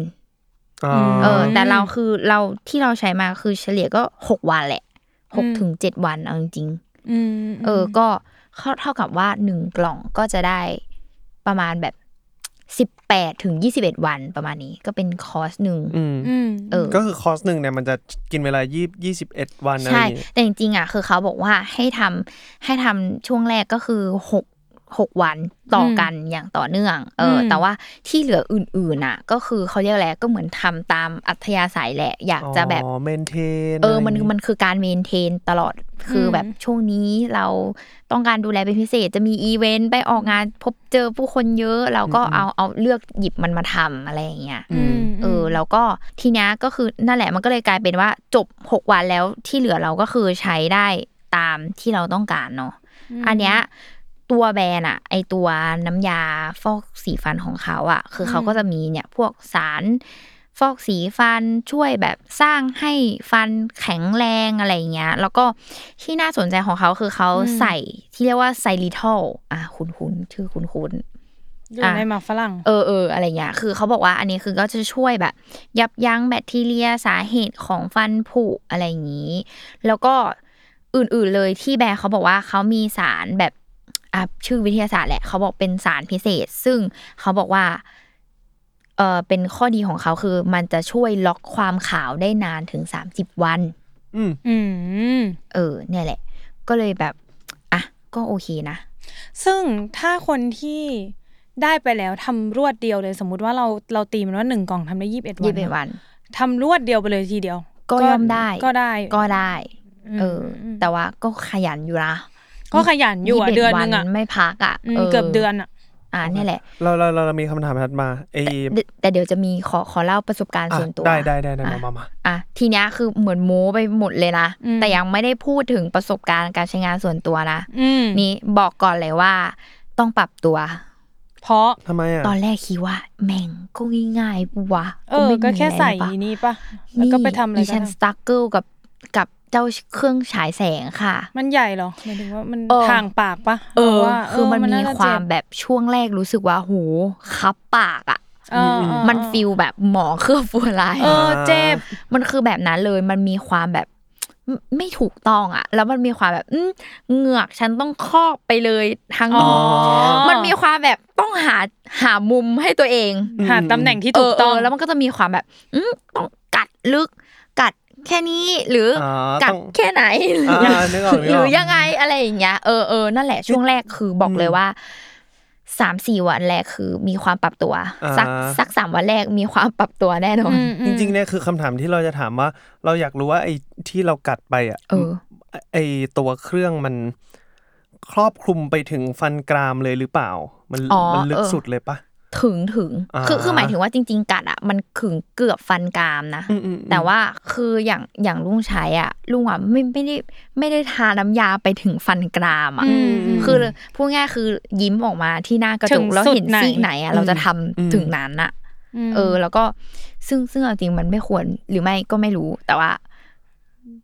[SPEAKER 3] อ๋อ
[SPEAKER 2] เออ แต่เราคือเราที่เราใช้มาคือเฉลี่ยก็หกวันแหละหกถึงเจ็ดวันเอาจริงๆ
[SPEAKER 4] อืม
[SPEAKER 2] เออ ก็เข้าเท่ากับว่าหนึ่งกล่องก็จะได้ ประมาณแบบสิบแปดถึงยี่สิบเอ็ดวันประมาณนี้ ก็เป็นคอร์สหนึ่ง
[SPEAKER 3] อืม
[SPEAKER 4] อืม
[SPEAKER 2] เออ
[SPEAKER 3] ก็คือคอร์สหนึ่งเนี่ยมันจะกินเวลายี่ยี่สิบเอ็ดวันอะไรอ
[SPEAKER 2] ใช่
[SPEAKER 3] ย่างงี้
[SPEAKER 2] แต่จริงๆอะคือเขาบอกว่าให้ทำให้ทำช่วงแรกก็คือหก หกวันต่อกันอย่างต่อเนื่อง เอออ
[SPEAKER 4] ม
[SPEAKER 2] แต่ว่าที่เหลืออื่นๆอะ ก็คือเขาเรียกอะไรก็เหมือนทำตามอัธยาศัยแหละ อยากจะแบบ
[SPEAKER 3] อ๋อเมนเทน
[SPEAKER 2] เออ มันมันคือการเมนเทนตลอด คือแบบช่วงนี้เราต้องการดูแลเป็นพิเศษ จะมีอีเวนต์ไปออกงานพบเจอผู้คนเยอะ เราก็เอาเอาเลือกหยิบมันมาทำอะไรอย่างเงี้ย
[SPEAKER 4] อืม
[SPEAKER 2] เออ แล้วก็ทีเนี้ยก็คือนั่นแหละมันก็เลยกลายเป็นว่าจบหกวันแล้วที่เหลือเราก็คือใช้ได้ตามที่เราต้องการเนาะ อันเนี้ย ตัวแบรนด์อะไอตัวน้ำยาฟอกสีฟันของเขาอะคือเขาก็จะมีเนี่ยพวกสารฟอกสีฟันช่วยแบบสร้างให้ฟันแข็งแรงอะไรอย่างเงี้ย แล้วก็ที่น่าสนใจของเขาคือเขาใส่ที่เรียกว่าไซริทอลอะคุณคุณชื่อคุณคุณ
[SPEAKER 4] อยู่ในหมากฝรั่ง
[SPEAKER 2] เออเอออะไรเงี้ยคือเขาบอกว่าอันนี้คือก็จะช่วยแบบ ยับยั้งแบคทีเรียสาเหตุของฟันผุอะไรอย่างนี้ แล้วก็อื่นๆเลยที่แบรนด์เขาบอกว่าเขามีสารแบบ อะชื่อวิทยาศาสตร์แหละ เขาบอกเป็นสารพิเศษ ซึ่งเขาบอกว่าเออเป็นข้อดีของเขาคือ มันจะช่วยล็อกความขาวได้นานถึงสามสิบวัน
[SPEAKER 3] อืม
[SPEAKER 4] อืม
[SPEAKER 2] เออ เนี่ยแหละ ก็เลยแบบ อะ ก็โอเคนะ
[SPEAKER 4] ซึ่งถ้าคนที่ได้ไปแล้วทำรวดเดียวเลย สมมุติว่าเราเราตีมันว่าหนึ่งกล่องทำได้ยี่สิบเอ็ดวัน
[SPEAKER 2] ยี่สิบเอ็ดวัน
[SPEAKER 4] ทำรวดเดียวไปเลยทีเดียว
[SPEAKER 2] ก็ย่อมได้
[SPEAKER 4] ก็ได้
[SPEAKER 2] ก็ได้ เอออ
[SPEAKER 4] ม
[SPEAKER 2] แต่ว่าก็ขยันอยู่นะ
[SPEAKER 4] ก็ขยันอยู่อะ
[SPEAKER 2] 21
[SPEAKER 4] เดือนหนึงอะ
[SPEAKER 2] วัไม่พักอะ
[SPEAKER 4] อืมเกือบเดือนอะ
[SPEAKER 2] อ่าเนี่ยแหละ
[SPEAKER 3] เราเราเราเรามีคำถามถัดมาไอ้
[SPEAKER 2] เดแต่เดี๋ยวจะมีขอขอเล่าประสบการณ์
[SPEAKER 3] อะ
[SPEAKER 2] ส่วนตัว
[SPEAKER 3] ได้ได้ได้ได้
[SPEAKER 2] อะ
[SPEAKER 3] มามามา
[SPEAKER 2] อะทีเนี้ยคือเหมือนโม้ไปหมดเลยนะ
[SPEAKER 4] อืม
[SPEAKER 2] แต่ยังไม่ได้พูดถึงประสบการณ์การใช้งานส่วนตัวนะ
[SPEAKER 4] อืม
[SPEAKER 2] นี่บอกก่อนเลยว่า ต้องปรับตัว
[SPEAKER 4] เพราะ
[SPEAKER 3] ทำไมอะ
[SPEAKER 2] ตอนแรกคิดว่า แม่งก็ง่ายๆปะวะ
[SPEAKER 4] เออ
[SPEAKER 2] ไม่
[SPEAKER 4] ก็
[SPEAKER 2] มี
[SPEAKER 4] แค่
[SPEAKER 2] อะไร
[SPEAKER 4] ใส่
[SPEAKER 2] ปะ
[SPEAKER 4] นี่ปะแล้วก็ไปทำอะไร
[SPEAKER 2] ดิ
[SPEAKER 4] ก็
[SPEAKER 2] ฉัน
[SPEAKER 4] ทำ
[SPEAKER 2] สตั๊กเกิลกับกับ เจ้าเครื่องฉายแสงค่ะ
[SPEAKER 4] มันใหญ่เหรอหมายถึงว่ามัน
[SPEAKER 2] เออ
[SPEAKER 4] ทางปากปะ
[SPEAKER 2] เออ
[SPEAKER 4] ว่า
[SPEAKER 2] คือมันมี
[SPEAKER 4] น่จะ
[SPEAKER 2] ความ
[SPEAKER 4] เจ็บ
[SPEAKER 2] แบบช่วงแรกรู้สึกว่าโหคับปากอะ
[SPEAKER 4] เออเออ
[SPEAKER 2] มันฟิลแบบหมอเคลือบฟัวลาย
[SPEAKER 4] เออเจ็บ
[SPEAKER 2] มันคือแบบนั้นเลยมันมีความแบบไม่ไม่ถูกต้องอะ แล้วมันมีความแบบอื้อเหงือกฉันต้องครอบไปเลยทั้ง
[SPEAKER 4] อ๋อ
[SPEAKER 2] มันมีความแบบต้องหาหามุมให้ตัวเอง
[SPEAKER 4] หาตำแหน่งที่ถูกต้อง
[SPEAKER 2] เแล้วมันก็จะมีความแบบอืมต้องกัดลึก กัด แค่นี้หรืออ
[SPEAKER 3] อ
[SPEAKER 2] กัด
[SPEAKER 3] ต้อง
[SPEAKER 2] แค่ไหนหรือ
[SPEAKER 3] อ่านึกออกนึกออก
[SPEAKER 2] หรือยังไงอะไรอย่างเงี้ยเออเออนั่นแหละช่วงแรกคือบอกเลยว่าสามสี่วันแรกคือมีความปรับตัว สัก
[SPEAKER 3] อ่า
[SPEAKER 2] สักสามวันแรกมีความปรับตัวแน่นอน
[SPEAKER 4] อืมอื
[SPEAKER 3] จ
[SPEAKER 4] ม
[SPEAKER 3] ริงๆเนี่ยคือคำถามที่เราจะถามว่า เราอยากรู้ว่าไอ้ที่เรากัดไปอะ
[SPEAKER 2] เออ
[SPEAKER 3] ไอ้ตัวเครื่องมันครอบคลุมไปถึงฟันกรามเลยหรือเปล่า มัน
[SPEAKER 2] อ๋อ
[SPEAKER 3] มันลึก
[SPEAKER 2] เออ
[SPEAKER 3] สุดเลยปะ
[SPEAKER 2] ถึงถึง
[SPEAKER 3] อ่า
[SPEAKER 2] คือคือหมายถึงว่าจริง ๆ กัดอะมันขึงเกือบฟันกรามนะ
[SPEAKER 3] อืมอืมอืม
[SPEAKER 2] แต่ว่าคืออย่างอย่างลุงใช้อะลุงอะไม่ไม่ได้ไม่ได้ทาน้ำยาไปถึงฟันกรามอะ
[SPEAKER 4] อืมอืม
[SPEAKER 2] คือพูดง่ายๆคือยิ้มออกมาที่หน้ากระจ
[SPEAKER 4] ถึ
[SPEAKER 2] ก
[SPEAKER 4] ง
[SPEAKER 2] แล้วเห็น
[SPEAKER 4] สุดไหน
[SPEAKER 2] ซีกไหนอะเราจะทำ
[SPEAKER 3] อืม
[SPEAKER 2] ถึงนั้นอะ
[SPEAKER 4] ม
[SPEAKER 2] เออ แล้วก็ซึ่งซึ่งเอาจริงมันไม่ควรหรือไม่ก็ไม่รู้แต่ว่า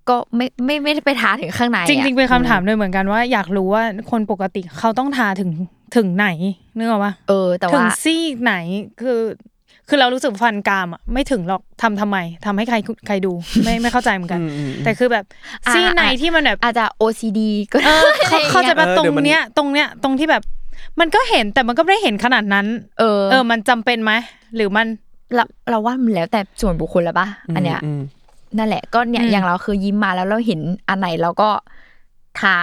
[SPEAKER 2] ก็ไม่ไม่ไม่ได้ไปทาถึงข้างในอะ
[SPEAKER 4] จริงๆเป็นคำถามด้วยเหมือนกันว่าอยากรู้ว่าคนปกติเขาต้องทาถึง ถึงไหนนึกออกปะ
[SPEAKER 2] เออ แต่
[SPEAKER 4] ถึ
[SPEAKER 2] ว่า
[SPEAKER 4] งซี่ไหนคือคือเรารู้สึกฟันกรามอะไม่ถึงหรอกทำทำไมทำให้ใครใครดูไม่ไม่เข้าใจเหมือนกัน
[SPEAKER 3] อืมอืมอืม
[SPEAKER 4] แต่คือแบบ
[SPEAKER 2] อ่า
[SPEAKER 4] ซี่ไหน
[SPEAKER 2] อ่า
[SPEAKER 4] ที่มันแบบ
[SPEAKER 2] อาจจะ OCD ก็
[SPEAKER 4] เอ
[SPEAKER 2] ได้
[SPEAKER 4] อเขาเขาใจะแบบ
[SPEAKER 3] เออ
[SPEAKER 4] ตรง
[SPEAKER 3] เดี๋ยวมัน
[SPEAKER 4] เนี้ย ตรงเนี้ยตรงที่แบบ มันก็เห็นแต่มันก็ไม่ได้เห็นขนาดนั้น
[SPEAKER 2] เออ
[SPEAKER 4] เออ มันจำเป็นไหมหรือมัน
[SPEAKER 2] เราเราว่ามันแล้วแต่ส่วนบุคคลแล้วปะอันเนี้ย
[SPEAKER 3] ม
[SPEAKER 2] นั่นแหละก็เนี่ย
[SPEAKER 4] อืม
[SPEAKER 2] อย่างเราคือยิ้มมาแล้วเราเห็นอันไหนเราก็ทา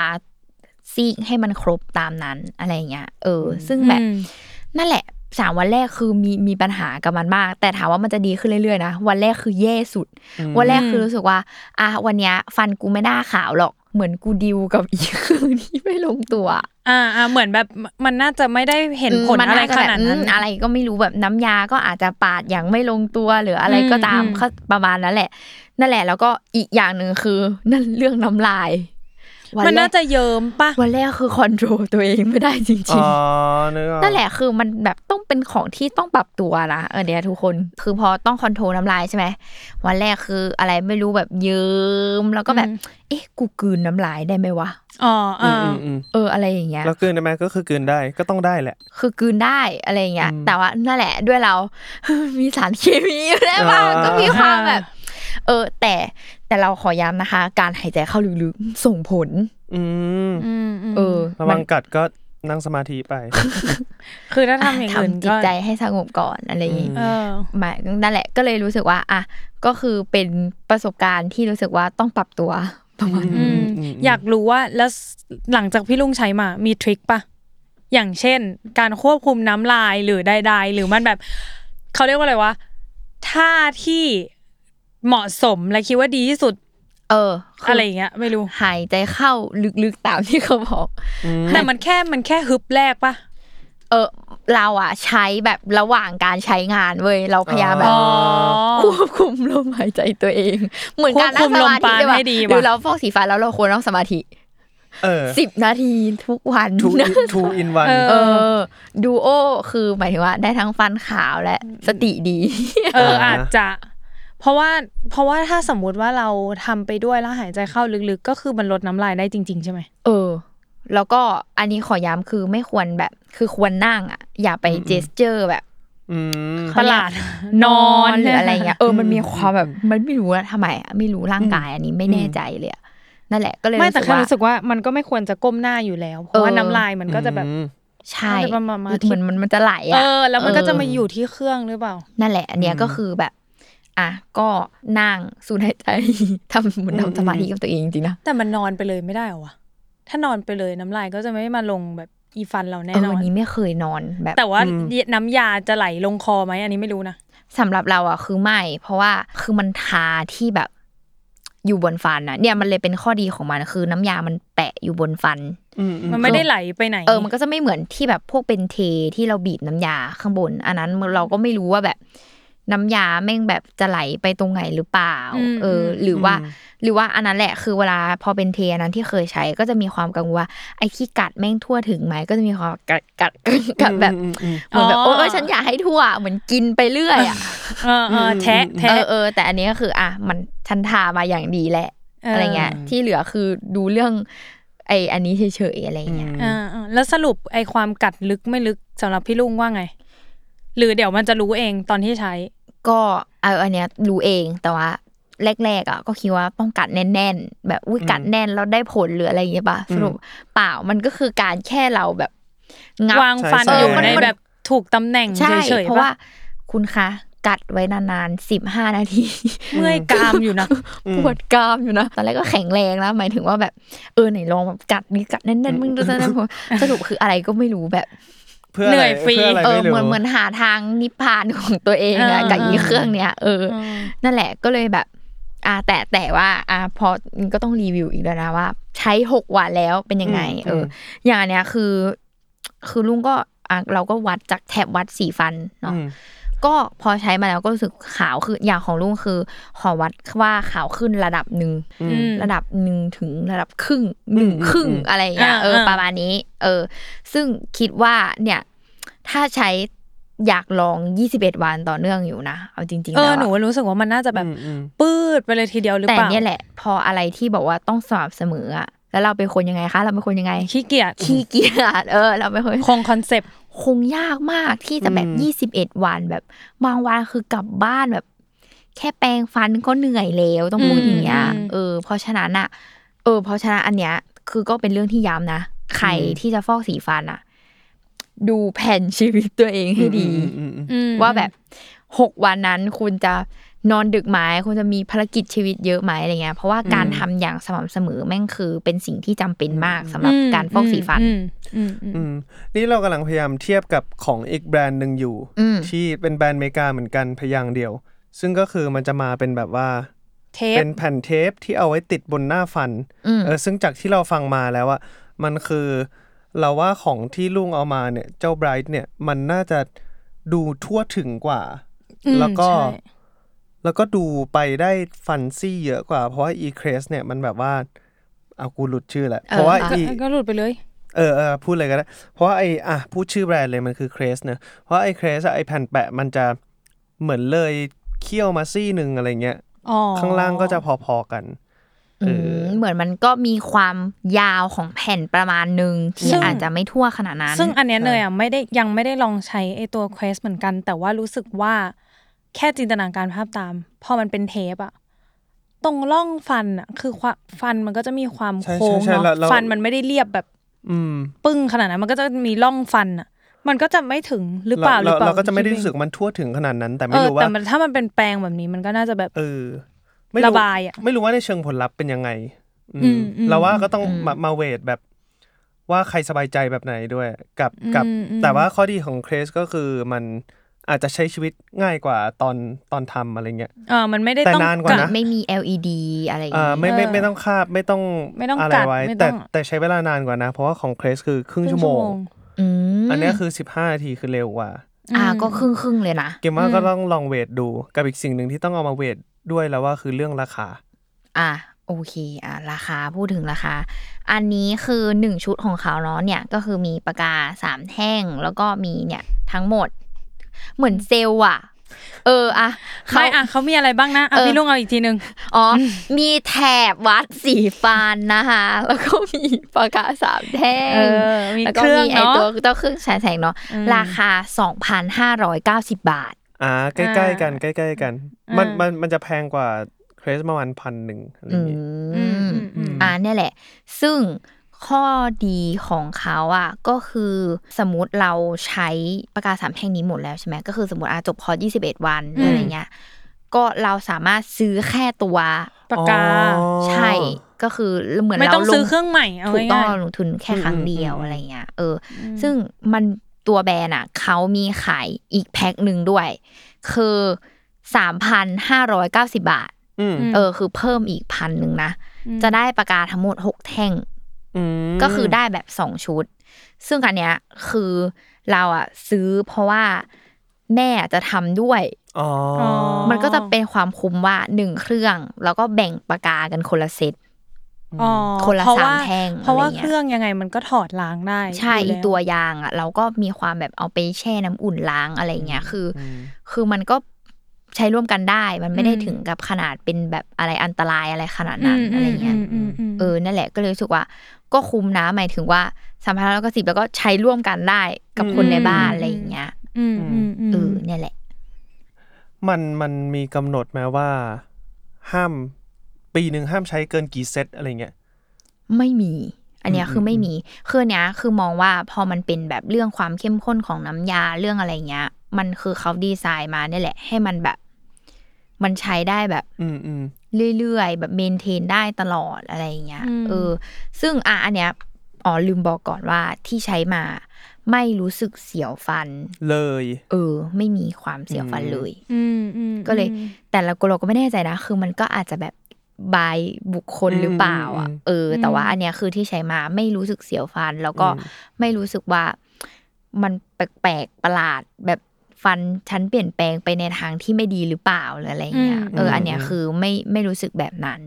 [SPEAKER 2] ซีกให้มันครบตามนั้นอะไรอย่างเงี้ยเออ ซึ่งแบบ
[SPEAKER 4] อืม
[SPEAKER 2] นั่นแหละสามวันแรกคือมีมีปัญหากับมันมาก แต่ถามว่ามันจะดีขึ้นเรื่อยๆนะวันแรกคือแย่สุด วันแรกคือรู้สึกว่า อะวันเนี้ย ฟันกูไม่น่าขาวหรอกเหมือนกูดิวกับอีกคืนที่ไม่ลงตัว
[SPEAKER 4] อ่าอ่าเหมือนแบบมันน่าจะไม่ได้เห็นผล
[SPEAKER 2] มั
[SPEAKER 4] อะไร
[SPEAKER 2] จจ
[SPEAKER 4] ขนาดนั้น
[SPEAKER 2] แบบอืมอะไรก็ไม่รู้แบบน้ำยาก็อาจจะปาดอย่างไม่ลงตัวหรืออะไรก็ตาม
[SPEAKER 4] อืม
[SPEAKER 2] ก็ประมาณนั้นแหละ นั่นแหละแล้วก็อีกอย่างหนึ่งคือนั่นเรื่องน้ำลายวั
[SPEAKER 4] มัน
[SPEAKER 2] แร
[SPEAKER 4] น่ากจะเยิ้มปะ
[SPEAKER 2] วันแรกคือคอนโทรลตัวเองไม่ได้จริ
[SPEAKER 3] อ๋
[SPEAKER 2] ง
[SPEAKER 3] อ
[SPEAKER 2] ๆ
[SPEAKER 3] นึกออก
[SPEAKER 2] นั่นแหละคือมันแบบต้องเป็นของที่ต้องปรับตัวนะเออเนี่ยทุกคนคือพอต้องคอนโทรลน้ำลายใช่ไหมวันแรกคืออะไรไม่รู้แบบเยิ้มแล้วก็แบบ เอ๊ะกูกลืนน้ำลายได้ไหมวะ
[SPEAKER 4] อ๋อ
[SPEAKER 3] อื
[SPEAKER 4] อ่าม
[SPEAKER 3] อืมอืม
[SPEAKER 2] เอออะไรอย่างเงี้ย
[SPEAKER 3] แล้วกลืนได้ไหมก็คือกลืนได้ก็ต้องได้แหละ
[SPEAKER 2] คือกลืนได้อะไรอย่างเงี้ย
[SPEAKER 3] อืม
[SPEAKER 2] แต่ว่านั่นแหละด้วยเรา มีสารเคมีอยู่ได้บ้าง
[SPEAKER 3] อ่า
[SPEAKER 2] ก็มีความแบบ เออแต่ แต่เราขอย้ำนะคะ การหายใจเข้าลึกๆส่งผล
[SPEAKER 3] อืม
[SPEAKER 4] อืมอืม
[SPEAKER 2] เออ
[SPEAKER 3] ระ
[SPEAKER 2] มั
[SPEAKER 3] วันงกัดก็นั่งสมาธิไป
[SPEAKER 4] คือถ้าทำอย่างอื่น
[SPEAKER 2] ทำจิ
[SPEAKER 4] ก็
[SPEAKER 2] ตใจให้สงบก่อนอะไรอย่างงี้
[SPEAKER 3] อื
[SPEAKER 4] เออ
[SPEAKER 2] หมายนั่นแหละก็เลยรู้สึกว่า อะ ก็คือเป็นประสบการณ์ที่รู้สึกว่าต้องปรับตัวประมาณ
[SPEAKER 4] อื
[SPEAKER 2] นี้
[SPEAKER 4] ม
[SPEAKER 3] อืม
[SPEAKER 4] อยากรู้ว่าแล้วหลังจากพี่ลุงใช้มา มีทริคปะอย่างเช่น การควบคุมน้ำลายหรือใดๆหรือมันแบบเขาเรียกว่าอะไรวะท่าที่ เหมาะสมและคิดว่าดีที่สุด
[SPEAKER 2] เออคื
[SPEAKER 4] อะไรอย่างเงี้ย ไม่รู้
[SPEAKER 2] หายใจเข้าลึกๆตามที่เขาบอก
[SPEAKER 4] แต่มันแค่มันแค่ฮึบแรกปะ
[SPEAKER 2] เออเราอะใช้แบบระหว่างการใช้งานเว้ยเราพยายามแบบ
[SPEAKER 4] อ๋อ
[SPEAKER 2] ควบคุมลมหายใจตัวเอง เหมือนการนั่งสมาธิ
[SPEAKER 4] ควบคุมลมปราณ
[SPEAKER 2] เลยว่ะ
[SPEAKER 4] ให้ดีว่ะ
[SPEAKER 2] หรือเราฟอกสีฟ้าแล้วเราควรนั่งสมาธิ
[SPEAKER 3] เออ
[SPEAKER 2] สิบนาทีทุกวัน
[SPEAKER 3] two in two in one
[SPEAKER 4] เอ
[SPEAKER 2] เออดูโอคือหมายถึงว่าได้ทั้งฟันขาวและสติดี
[SPEAKER 4] เออ
[SPEAKER 3] อ่า
[SPEAKER 4] อาจจะ เพราะว่าเพราะว่าถ้าสมมุติว่าเราทำไปด้วยแล้วหายใจเข้าลึกๆ ก็คือมันลดน้ำลายได้จริง ๆ ใช่ไหม
[SPEAKER 2] เออ แล้วก็อันนี้ขอย้ำคือไม่ควรแบบ คือควรนั่งอะ อย่าไปเจสเจอร์แบบ
[SPEAKER 3] อืม
[SPEAKER 4] ประหลาด
[SPEAKER 2] นอนหรืออะไรเงี้ยเออ
[SPEAKER 3] อืม
[SPEAKER 2] มันมีความแบบมันไม่รู้ว่าทำไมอะไม่รู้ร่างกายอันนี้ไม่แน่ใจเลยอะนั่นแหละก็เลย
[SPEAKER 4] ไม่
[SPEAKER 2] รู้
[SPEAKER 4] แต่
[SPEAKER 2] สึก
[SPEAKER 4] แค่
[SPEAKER 2] ว่า
[SPEAKER 4] รู้สึกว่ามันก็ไม่ควรจะก้มหน้าอยู่แล้ว เพราะว่า
[SPEAKER 2] เออ
[SPEAKER 4] น้ำลายมันก็จะแบบ
[SPEAKER 3] อืม
[SPEAKER 2] ใช่
[SPEAKER 4] มันจะประมาณที่
[SPEAKER 2] เหมือนมันมันจะไหล
[SPEAKER 4] เอ
[SPEAKER 2] อะ
[SPEAKER 4] อแล้วมันก็จะมา
[SPEAKER 2] เอ
[SPEAKER 4] ยู่ที่เครื่องหรือเปล่า
[SPEAKER 2] นั่นแหละ อันเนี้ย
[SPEAKER 3] อืม
[SPEAKER 2] ก็คือแบบ อะก็นั่งสูดหายใจทำเหมือน
[SPEAKER 3] อืม
[SPEAKER 2] ทำสมาธิกับตัวเองจริงๆนะ
[SPEAKER 4] แต่มันนอนไปเลยไม่ได้เหรอวะถ้านอนไปเลยน้ำลายก็จะไม่มาลงแบบอีฟันเราแน่
[SPEAKER 2] เออน
[SPEAKER 4] อ
[SPEAKER 2] วัน
[SPEAKER 4] น
[SPEAKER 2] นี้ไม่เคยนอนแบบ
[SPEAKER 4] แต่ว่าน้ำยาจะไหลลงคอไหมอันนี้ไม่รู้นะ
[SPEAKER 2] สำหรับเราอะคือไม่ เพราะว่าคือมันทาที่แบบอยู่บนฟันนะเนี่ยมันเลยเป็นข้อดีของมันคือน้ำยามันแปะอยู่บนฟัน
[SPEAKER 3] อืมอืม
[SPEAKER 4] มันไม่ได้ไหลไปไหน
[SPEAKER 2] เออมันก็จะไม่เหมือนที่แบบพวกเป็นเทที่เราบีบน้ำยาข้างบน อันนั้นเราก็ไม่รู้ว่าแบบ น้ำยาแม่งแบบจะไหลไปตรงไหนหรือเปล่า เออ หรือว่า หรือว่าอันนั้นแหละคือเวลาพอเป็นเทอันนั้นที่เคยใช้ก็จะมีความกังวลว่าไอ้ที่กัดแม่งทั่วถึงไหมก็จะมีความกัดกัดกัดกัดแบบ
[SPEAKER 3] อืมอืม
[SPEAKER 2] เหมือนแบบ
[SPEAKER 4] อ๋อ
[SPEAKER 2] โอ๊ยฉันอยากให้ทั่วเหมือนกินไปเรื่อยอะ
[SPEAKER 4] เออเออแทะ
[SPEAKER 2] เอ
[SPEAKER 4] แทะ
[SPEAKER 2] อเออแต่อันนี้ก็คืออะมันฉันทามาอย่างดีแหละ
[SPEAKER 4] เอออ
[SPEAKER 2] อะไรเงี้ย ที่เหลือคือดูเรื่องไออันนี้เฉยๆอะไรเงี้ย
[SPEAKER 4] อ่าอ่าแล้วสรุปไอความกัดลึกไม่ลึกสำหรับพี่ลุงว่าไง หรือเดี๋ยวมันจะรู้เองตอนที่ใช้
[SPEAKER 2] ก็เอาอันเนี้ยรู้เองแต่ว่าแรกๆอะก็คิดว่าต้องกัดแน่น ๆ แบบอุ้ยกัดแน่นแล้วได้ผลหรืออะไรอย่างเงี้ยป่ะสรุปเปล่ามันก็คือการแค่เราแบบงับ
[SPEAKER 4] วางฟัน
[SPEAKER 3] ใช่
[SPEAKER 4] อยู่
[SPEAKER 3] ใช่
[SPEAKER 4] ในแบบถูกตำแหน่ง
[SPEAKER 2] ใช่
[SPEAKER 4] เฉย
[SPEAKER 2] เพ
[SPEAKER 4] ๆ
[SPEAKER 2] ราะ
[SPEAKER 4] ปะ
[SPEAKER 2] ว่าคุณคะกัดไว้นานๆสิบห้านาที
[SPEAKER 4] เมื่อยกรามอยู่นะ
[SPEAKER 2] ปวดกรามอยู่นะตอนแรกก็แข็งแรงแล้วหมายถึงว่าแบบเออไหนลองแบบกัดนี่กัดแน่นๆมึงดูซะนะผมสรุปคืออะไรก็ไม่รู้แบบ
[SPEAKER 3] เพื่ออะไร
[SPEAKER 4] เหนื่อยฟรี
[SPEAKER 3] เพื่ออะไร
[SPEAKER 2] เออ
[SPEAKER 3] ไม่รู้
[SPEAKER 2] เหมือนเหมือนหาทางนิพพานของตัวเองอะ
[SPEAKER 4] อ่า
[SPEAKER 2] กับอีเครื่องเนี้ยเอออ
[SPEAKER 4] ม
[SPEAKER 2] นั่นแหละก็เลยแบบอ่าแต่แต่ว่าอ่าพอก็ต้องรีวิวอีกแล้วนะว่าใใช้หกวันแล้วเป็นยังไง
[SPEAKER 3] อืม
[SPEAKER 2] เอออ
[SPEAKER 3] ม
[SPEAKER 2] อย่างอันเนี้ยคือ คือลุงก็อะเราก็วัดจากแถบวัดสีฟันเนาะ
[SPEAKER 3] อืม
[SPEAKER 2] ก็พอใช้มาแล้วก็รู้สึกขาวคืออย่างของลุงคือขอวัดว่าขาวขึ้นระดับหนึ่ง
[SPEAKER 3] อืม
[SPEAKER 2] ระดับหนึ่งถึงระดับครึ่งหนึ่ง
[SPEAKER 3] อืม
[SPEAKER 2] ครึ่ง
[SPEAKER 3] อืม
[SPEAKER 2] อะไรอย่างเงี้ย
[SPEAKER 4] อ่า
[SPEAKER 2] เออ
[SPEAKER 4] อ่า
[SPEAKER 2] ประมาณนี้ เออ ซึ่งคิดว่าเนี่ย ถ้าใช้อยากลอง 21 วันต่อเนื่องอยู่นะ เอาจริงๆ
[SPEAKER 4] เอ
[SPEAKER 2] แล้
[SPEAKER 4] อ
[SPEAKER 2] ว
[SPEAKER 4] หนู
[SPEAKER 2] อะ
[SPEAKER 4] รู้สึกว่ามันน่าจะแบบ
[SPEAKER 3] อืมอืม
[SPEAKER 4] ปืดไปเลยทีเดียวหรือ
[SPEAKER 2] แต่
[SPEAKER 4] เปล่า
[SPEAKER 2] เนี่ยแหละ พออะไรที่บอกว่าต้องสม่ำเสมออะแล้วเราเป็นคนยังไงคะ เราเป็นคนยังไง
[SPEAKER 4] ขี้เกียจ
[SPEAKER 2] ขี้เกียจ เออ เราเป็นคน
[SPEAKER 4] คงคอนเซปต์
[SPEAKER 2] คงยากมากที่จะแบบ
[SPEAKER 3] อืม
[SPEAKER 2] ยี่สิบเอ็ดวันแบบบางวันคือกลับบ้านแบบ แค่แปรงฟันก็เหนื่อยแล้วต้องพูดอย่างเงี้ย
[SPEAKER 4] อืม
[SPEAKER 2] เออเพราะฉะนั้นอะเออเพราะฉะนั้นอันเนี้ย คือก็เป็นเรื่องที่ย้ำนะใครที่จะฟอกสีฟันอะดูแผนชีวิตตัวเองให้ดี
[SPEAKER 3] อืมอืมอืม
[SPEAKER 4] อืม
[SPEAKER 2] ว่าแบบหกวันนั้นคุณจะ นอนดึกไหมคุณจะมีภารกิจชีวิตเยอะไหมอะไรเงี้ยเพราะว่าการทำอย่างสม่ำเสมอแม่งคือเป็นสิ่งที่จำเป็นมากสำหรับการฟอกสีฟัน
[SPEAKER 4] อืมอืมอืม
[SPEAKER 3] อืมนี่เรากำลังพยายามเทียบกับของอีกแบรนด์หนึ่งอยู่
[SPEAKER 2] อืม
[SPEAKER 3] ที่เป็นแบรนด์อเมริกาเหมือนกันพยางค์เดียว ซึ่งก็คือมันจะมาเป็นแบบว่า
[SPEAKER 4] เทป
[SPEAKER 3] เป็นแผ่นเทปที่เอาไว้ติดบนหน้าฟัน
[SPEAKER 2] อืม
[SPEAKER 3] เออซึ่งจากที่เราฟังมาแล้วอะมันคือเราว่าของที่ลุงเอามาเนี่ย เจ้าไบรท์เนี่ยมันน่าจะดูทั่วถึงกว่า
[SPEAKER 4] อืม
[SPEAKER 3] แล้วก็
[SPEAKER 4] ใช่
[SPEAKER 3] แล้วก็ดูไปได้ฟันซี่เยอะกว่า เพราะว่า e c r e s เนี่ยมันแบบว่า เอากูหลุดชื่อแหละ เพราะว่า
[SPEAKER 4] ก็
[SPEAKER 3] e
[SPEAKER 4] ก็หลุดไปเลย
[SPEAKER 3] เออเออพูดเลยก็ได้ เพราะว่าไออะพูดชื่อแบรนด์เลยมันคือเครสเนอะเพราะไอเครสไอแผ่นแปะมันจะเหมือนเลยเคี่ยวมาซี่หนึ่งอะไรเงี้ย
[SPEAKER 4] อ๋อ
[SPEAKER 3] ข้างล่างก็จะพอๆกันเอ
[SPEAKER 2] อื
[SPEAKER 3] อ
[SPEAKER 2] มเหมือนมันก็มีความยาวของแผ่นประมาณหนึ่งที่อาจจะไม่ทั่วขนาดนั้น
[SPEAKER 4] ซึ่งอันเนี้ยเนยอะไม่ได้ยังไม่ได้ลองใช้ไอตัว Quest เหมือนกัน แต่ว่ารู้สึกว่า แค่จินตนาการภาพตาม พอมันเป็นเทปอะตรงร่องฟันอะคือความฟันมันก็จะมีความ
[SPEAKER 3] ใช่
[SPEAKER 4] โค้ง
[SPEAKER 3] ใช่ใช่
[SPEAKER 4] เนาะ
[SPEAKER 3] แล้วแล้ว
[SPEAKER 4] ฟันมันไม่ได้เรียบแบบ
[SPEAKER 3] อืม
[SPEAKER 4] ปึ้งขนาดนั้นมันก็จะมีร่องฟันอะมันก็จะไม่ถึงหรือเปล่าหรือเปล่า
[SPEAKER 3] เราก็จะไม่ได้รู้สึกมันทั่วถึงขนาดนั้น แต่
[SPEAKER 4] เอ
[SPEAKER 3] ไม่
[SPEAKER 4] อ
[SPEAKER 3] รู้ว่า
[SPEAKER 4] แต่มันถ้ามันเป็นแปลงแบบนี้มันก็น่าจะแบบ
[SPEAKER 3] เออ ไม่
[SPEAKER 4] ระบายอะ
[SPEAKER 3] ไม่รู้ว่าในเชิงผลลัพธ์เป็นยังไง อืม
[SPEAKER 4] อืมอืม
[SPEAKER 3] เราว่าก็ต้องมามาเวทแบบ ว่าใครสบายใจแบบไหนด้วย กับกับ
[SPEAKER 4] อืมอืม
[SPEAKER 3] แต่ว่าข้อดีของเครสก็คือมัน อาจจะใช้ชีวิตง่ายกว่าตอนตอนทำอะไรเงี้ย
[SPEAKER 4] เออมันไม่ได้
[SPEAKER 3] แต่
[SPEAKER 4] ต้อง
[SPEAKER 3] นานกว่านะ
[SPEAKER 2] ไม่มี LED อะไรอย่าง
[SPEAKER 3] อ่า
[SPEAKER 2] เงี้ย
[SPEAKER 3] ไม่ไม่
[SPEAKER 4] เออ
[SPEAKER 3] ไม่ต้องคาบไม่ต้อง
[SPEAKER 4] ไม่ต้อง
[SPEAKER 3] อะไร
[SPEAKER 4] กัด
[SPEAKER 3] ไว้
[SPEAKER 4] ไม่ต้
[SPEAKER 3] แต่
[SPEAKER 4] อง
[SPEAKER 3] แต่ใช้เวลานานกว่านะ เพราะว่าของเครสคือครึ่ง
[SPEAKER 4] ครึ่
[SPEAKER 3] ชั่วโมง
[SPEAKER 2] อืม
[SPEAKER 3] อันเนี้ยคือ15นาทีคือเร็วกว่า
[SPEAKER 2] อ่าก็ครึ่งครึ่งๆเลยนะ
[SPEAKER 3] เกมว่าก็ต้องลองเวทดูกับอีกสิ่งหนึ่งที่ต้องเอามาเวทด้วยแล้วว่าคือเรื่องราคา
[SPEAKER 2] อะโอเคอะราคาพูดถึงราคา อันนี้คือหนึ่งชุดของเขาเนาะเนี่ยก็คือมีปากกาสามแท่ง แล้วก็มีเนี่ยทั้งหมด เหมือนเซลล์อะเอออะเขา
[SPEAKER 4] ไม่อะเขามีอะไรบ้างนะอะ
[SPEAKER 2] เออ
[SPEAKER 4] พี่ลุงเอาอีกทีหนึ่ง
[SPEAKER 2] อ๋อ มีแถบวัดสีฟันนะคะแล้วก็มีปากกาสามแท่ง
[SPEAKER 4] เออมี
[SPEAKER 2] แล้ว
[SPEAKER 4] เค
[SPEAKER 2] ก็
[SPEAKER 4] รื่อง
[SPEAKER 2] มีไอ
[SPEAKER 4] เนาะ
[SPEAKER 2] ตัวตัวเครื่องฉายแสงเนาะ
[SPEAKER 4] อืม
[SPEAKER 2] ราคา2,590บาท
[SPEAKER 3] อ่าใกล้ๆกันใกล้ๆกัน
[SPEAKER 4] อ่ามั
[SPEAKER 3] มันมันมันจะแพงกว่าเครสประมาณพันหนึ่งอะไรอ
[SPEAKER 2] อื
[SPEAKER 3] ย่างงี้
[SPEAKER 2] ม
[SPEAKER 4] อืม
[SPEAKER 2] อ่าเนี่ยแหละ ซึ่ง ข้อดีของเขาอะก็คือสมมติเราใช้ประกาศสามแท่งนี้หมดแล้วใช่ไหมก็คือสมมติอาจบคอร์ส21 วัน
[SPEAKER 4] อืม
[SPEAKER 2] อะไรเงี้ยก็เราสามารถซื้อแค่ตัว
[SPEAKER 4] ปากกา
[SPEAKER 3] อ๋อ
[SPEAKER 2] ใช่ก็คือเหมือน
[SPEAKER 4] ไม่
[SPEAKER 2] เรา
[SPEAKER 4] ต้อง
[SPEAKER 2] ล
[SPEAKER 4] ซื้อเครื่องใหม่เอา
[SPEAKER 2] ถูกต้อง
[SPEAKER 4] ง่าย
[SPEAKER 2] เราลงทุนแค่ครั้งเดียว
[SPEAKER 3] อืม
[SPEAKER 2] อะไรเงี้ยเอออ ซึ่งมันตัวแบรนด์อะเขามีขายอีกแพ็คหนึ่งด้วย คือสามพันห้าร้อยเก้าสิบาท
[SPEAKER 3] อืม
[SPEAKER 2] เออ คือเพิ่มอีกพันหนึ่งนะ จะได้ปากกาทั้งหมดหกแท่ง
[SPEAKER 3] อืม
[SPEAKER 2] ก็คือได้แบบสองชุด ซึ่งอันเนี้ยคือเราอะซื้อเพราะว่าแม่จะทำด้วย
[SPEAKER 3] อ๋อ
[SPEAKER 4] อ๋อ
[SPEAKER 2] มันก็จะเป็นความคุ้มว่าหนึ่งเครื่อง แล้วก็แบ่งปากกากันคนละเซต
[SPEAKER 4] อ๋อ
[SPEAKER 2] คนละ
[SPEAKER 4] เพราะว่า
[SPEAKER 2] สามแท่ง
[SPEAKER 4] เพราะว่า
[SPEAKER 2] อะไรเงี้ย
[SPEAKER 4] เครื่องยังไงมันก็ถอดล้างได้
[SPEAKER 2] ใช่
[SPEAKER 4] ยู่
[SPEAKER 2] อี
[SPEAKER 4] แล้
[SPEAKER 2] ตัวยางอะ เราก็มีความแบบเอาไปแช่น้ำอุ่นล้างอะไรเงี้ยคืออ
[SPEAKER 3] ม
[SPEAKER 2] คือมันก็ใช้ร่วมกันได้ มันไม่ได้
[SPEAKER 4] อืม
[SPEAKER 2] ถึงกับขนาดเป็นแบบอะไรอันตรายอะไรขนาดนั้นอะไรเงี้ย
[SPEAKER 4] มอืมอืม
[SPEAKER 2] เออนั่นแหละก็เลยรู้สึกว่า ก็คุ้มนะหมายถึงว่าสามพันแล้วก็สิบแล้วก็ใช้ร่วมกันได้กับคนในบ้านอะไรอย่างเงี้ย
[SPEAKER 4] อืมอืมอืม
[SPEAKER 2] เออเนี่ยแหละ
[SPEAKER 3] มันมันมีกำหนดไหมว่า ห้าม ปีหนึ่งห้ามใช้เกินกี่เซตอะไรเงี้ย
[SPEAKER 2] ไม่มี อันเนี้ย
[SPEAKER 3] อืม
[SPEAKER 2] คือไม่
[SPEAKER 3] อืม
[SPEAKER 2] มีคืออนเนี้ยคือมองว่าพอมันเป็นแบบเรื่องความเข้มข้นของน้ำยาเรื่องอะไรเงี้ย มันคือเขาดีไซน์มาเนี่ยแหละ ให้มันแบบ มันใช้ได้แบบ
[SPEAKER 3] อืมอืม
[SPEAKER 2] เรื่อยๆ แบบเมนเทนได้ตลอดอะไรอย่างเงี้ย
[SPEAKER 4] อืม
[SPEAKER 2] เออ ซึ่งอะอันเนี้ยอ๋อลืมบอกก่อนว่าที่ใช้มาไม่รู้สึกเสียวฟัน
[SPEAKER 3] เลย
[SPEAKER 2] เออ ไม่มีความเสียวฟันเลย
[SPEAKER 4] อืมอืม
[SPEAKER 2] ก็เลย แต่ละกเราก็ไม่แน่ใจนะ คือมันก็อาจจะแบบบายบุคคลหรือเปล่า อะ
[SPEAKER 3] อืมอืม
[SPEAKER 2] เออ แต่ว่าอันเนี้ยคือที่ใช้มาไม่รู้สึกเสียวฟัน แล้วก็
[SPEAKER 3] อืม
[SPEAKER 2] ไม่รู้สึกว่ามันแปลกๆประหลาดแบบ ฟันฉันเปลี่ยนแปลงไปในทางที่ไม่ดีหรือเปล่าหรืออะไรเงี้ย
[SPEAKER 4] อืม
[SPEAKER 2] เอออันเนี้ยคือไม่ไม่รู้สึกแบบนั้น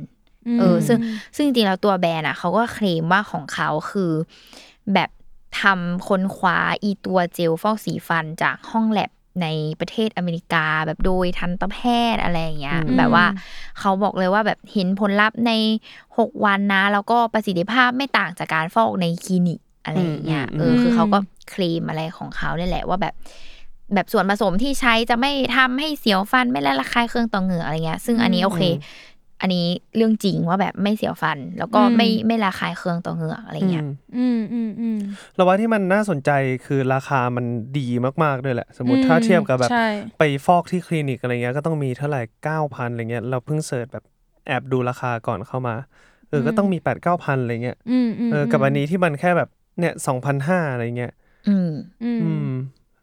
[SPEAKER 4] ม
[SPEAKER 2] เออซึ่งซึ่งจริงๆแล้วตัวแบรนด์อะเขาก็เคลมว่าของเขาคือ แบบทำค้นคว้าอีตัวเจลฟอกสีฟันจากห้องแลบในประเทศอเมริกาแบบโดยทันตแพทย์อะไรอย่างเงี้ย
[SPEAKER 3] อืม
[SPEAKER 2] แบบว่าเขาบอกเลยว่าแบบเห็นผลลัพธ์ในหกวันนะ แล้วก็ประสิทธิภาพไม่ต่างจากการฟอกในคลินิกอะไรอย่างเงี้ยเออคือเขาก็เคลมอะไรของเขาเนี่ยแหละว่าแบบ แบบส่วนผสมที่ใช้จะไม่ทำให้เสียวฟันไม่ละระคายเคืองต่อเหงื่ออะไรเงี้ย ซึ่งอันนี้โอเค อันนี้เรื่องจริงว่าแบบไม่เสียวฟัน แล้วก็ไม่ไม่ระคายเคืองต่อเหงือกอะไรเงี้ย
[SPEAKER 3] อืม
[SPEAKER 4] อืมอืมอืม
[SPEAKER 3] เราว่าที่มันน่าสนใจคือราคามันดีมากๆด้วยแหละ สมมติถ้าเทียบกับแบบ
[SPEAKER 4] ใช่
[SPEAKER 3] ไปฟอกที่คลินิกอะไรเงี้ยก็ต้องมีเท่าไหร่เก้าพันอะไรเงี้ยเราเพิ่งเสิร์ชแบบแอบดูราคาก่อนเข้ามาเออก็ต้องมีแปดเก้าพันอะไรเงี้ย
[SPEAKER 4] อืมอืม
[SPEAKER 3] เออกับอันนี้ที่มันแค่แบบเนี่ยสองพันห้าอะไรเงี้ย
[SPEAKER 2] อืม
[SPEAKER 4] อืม
[SPEAKER 3] อืม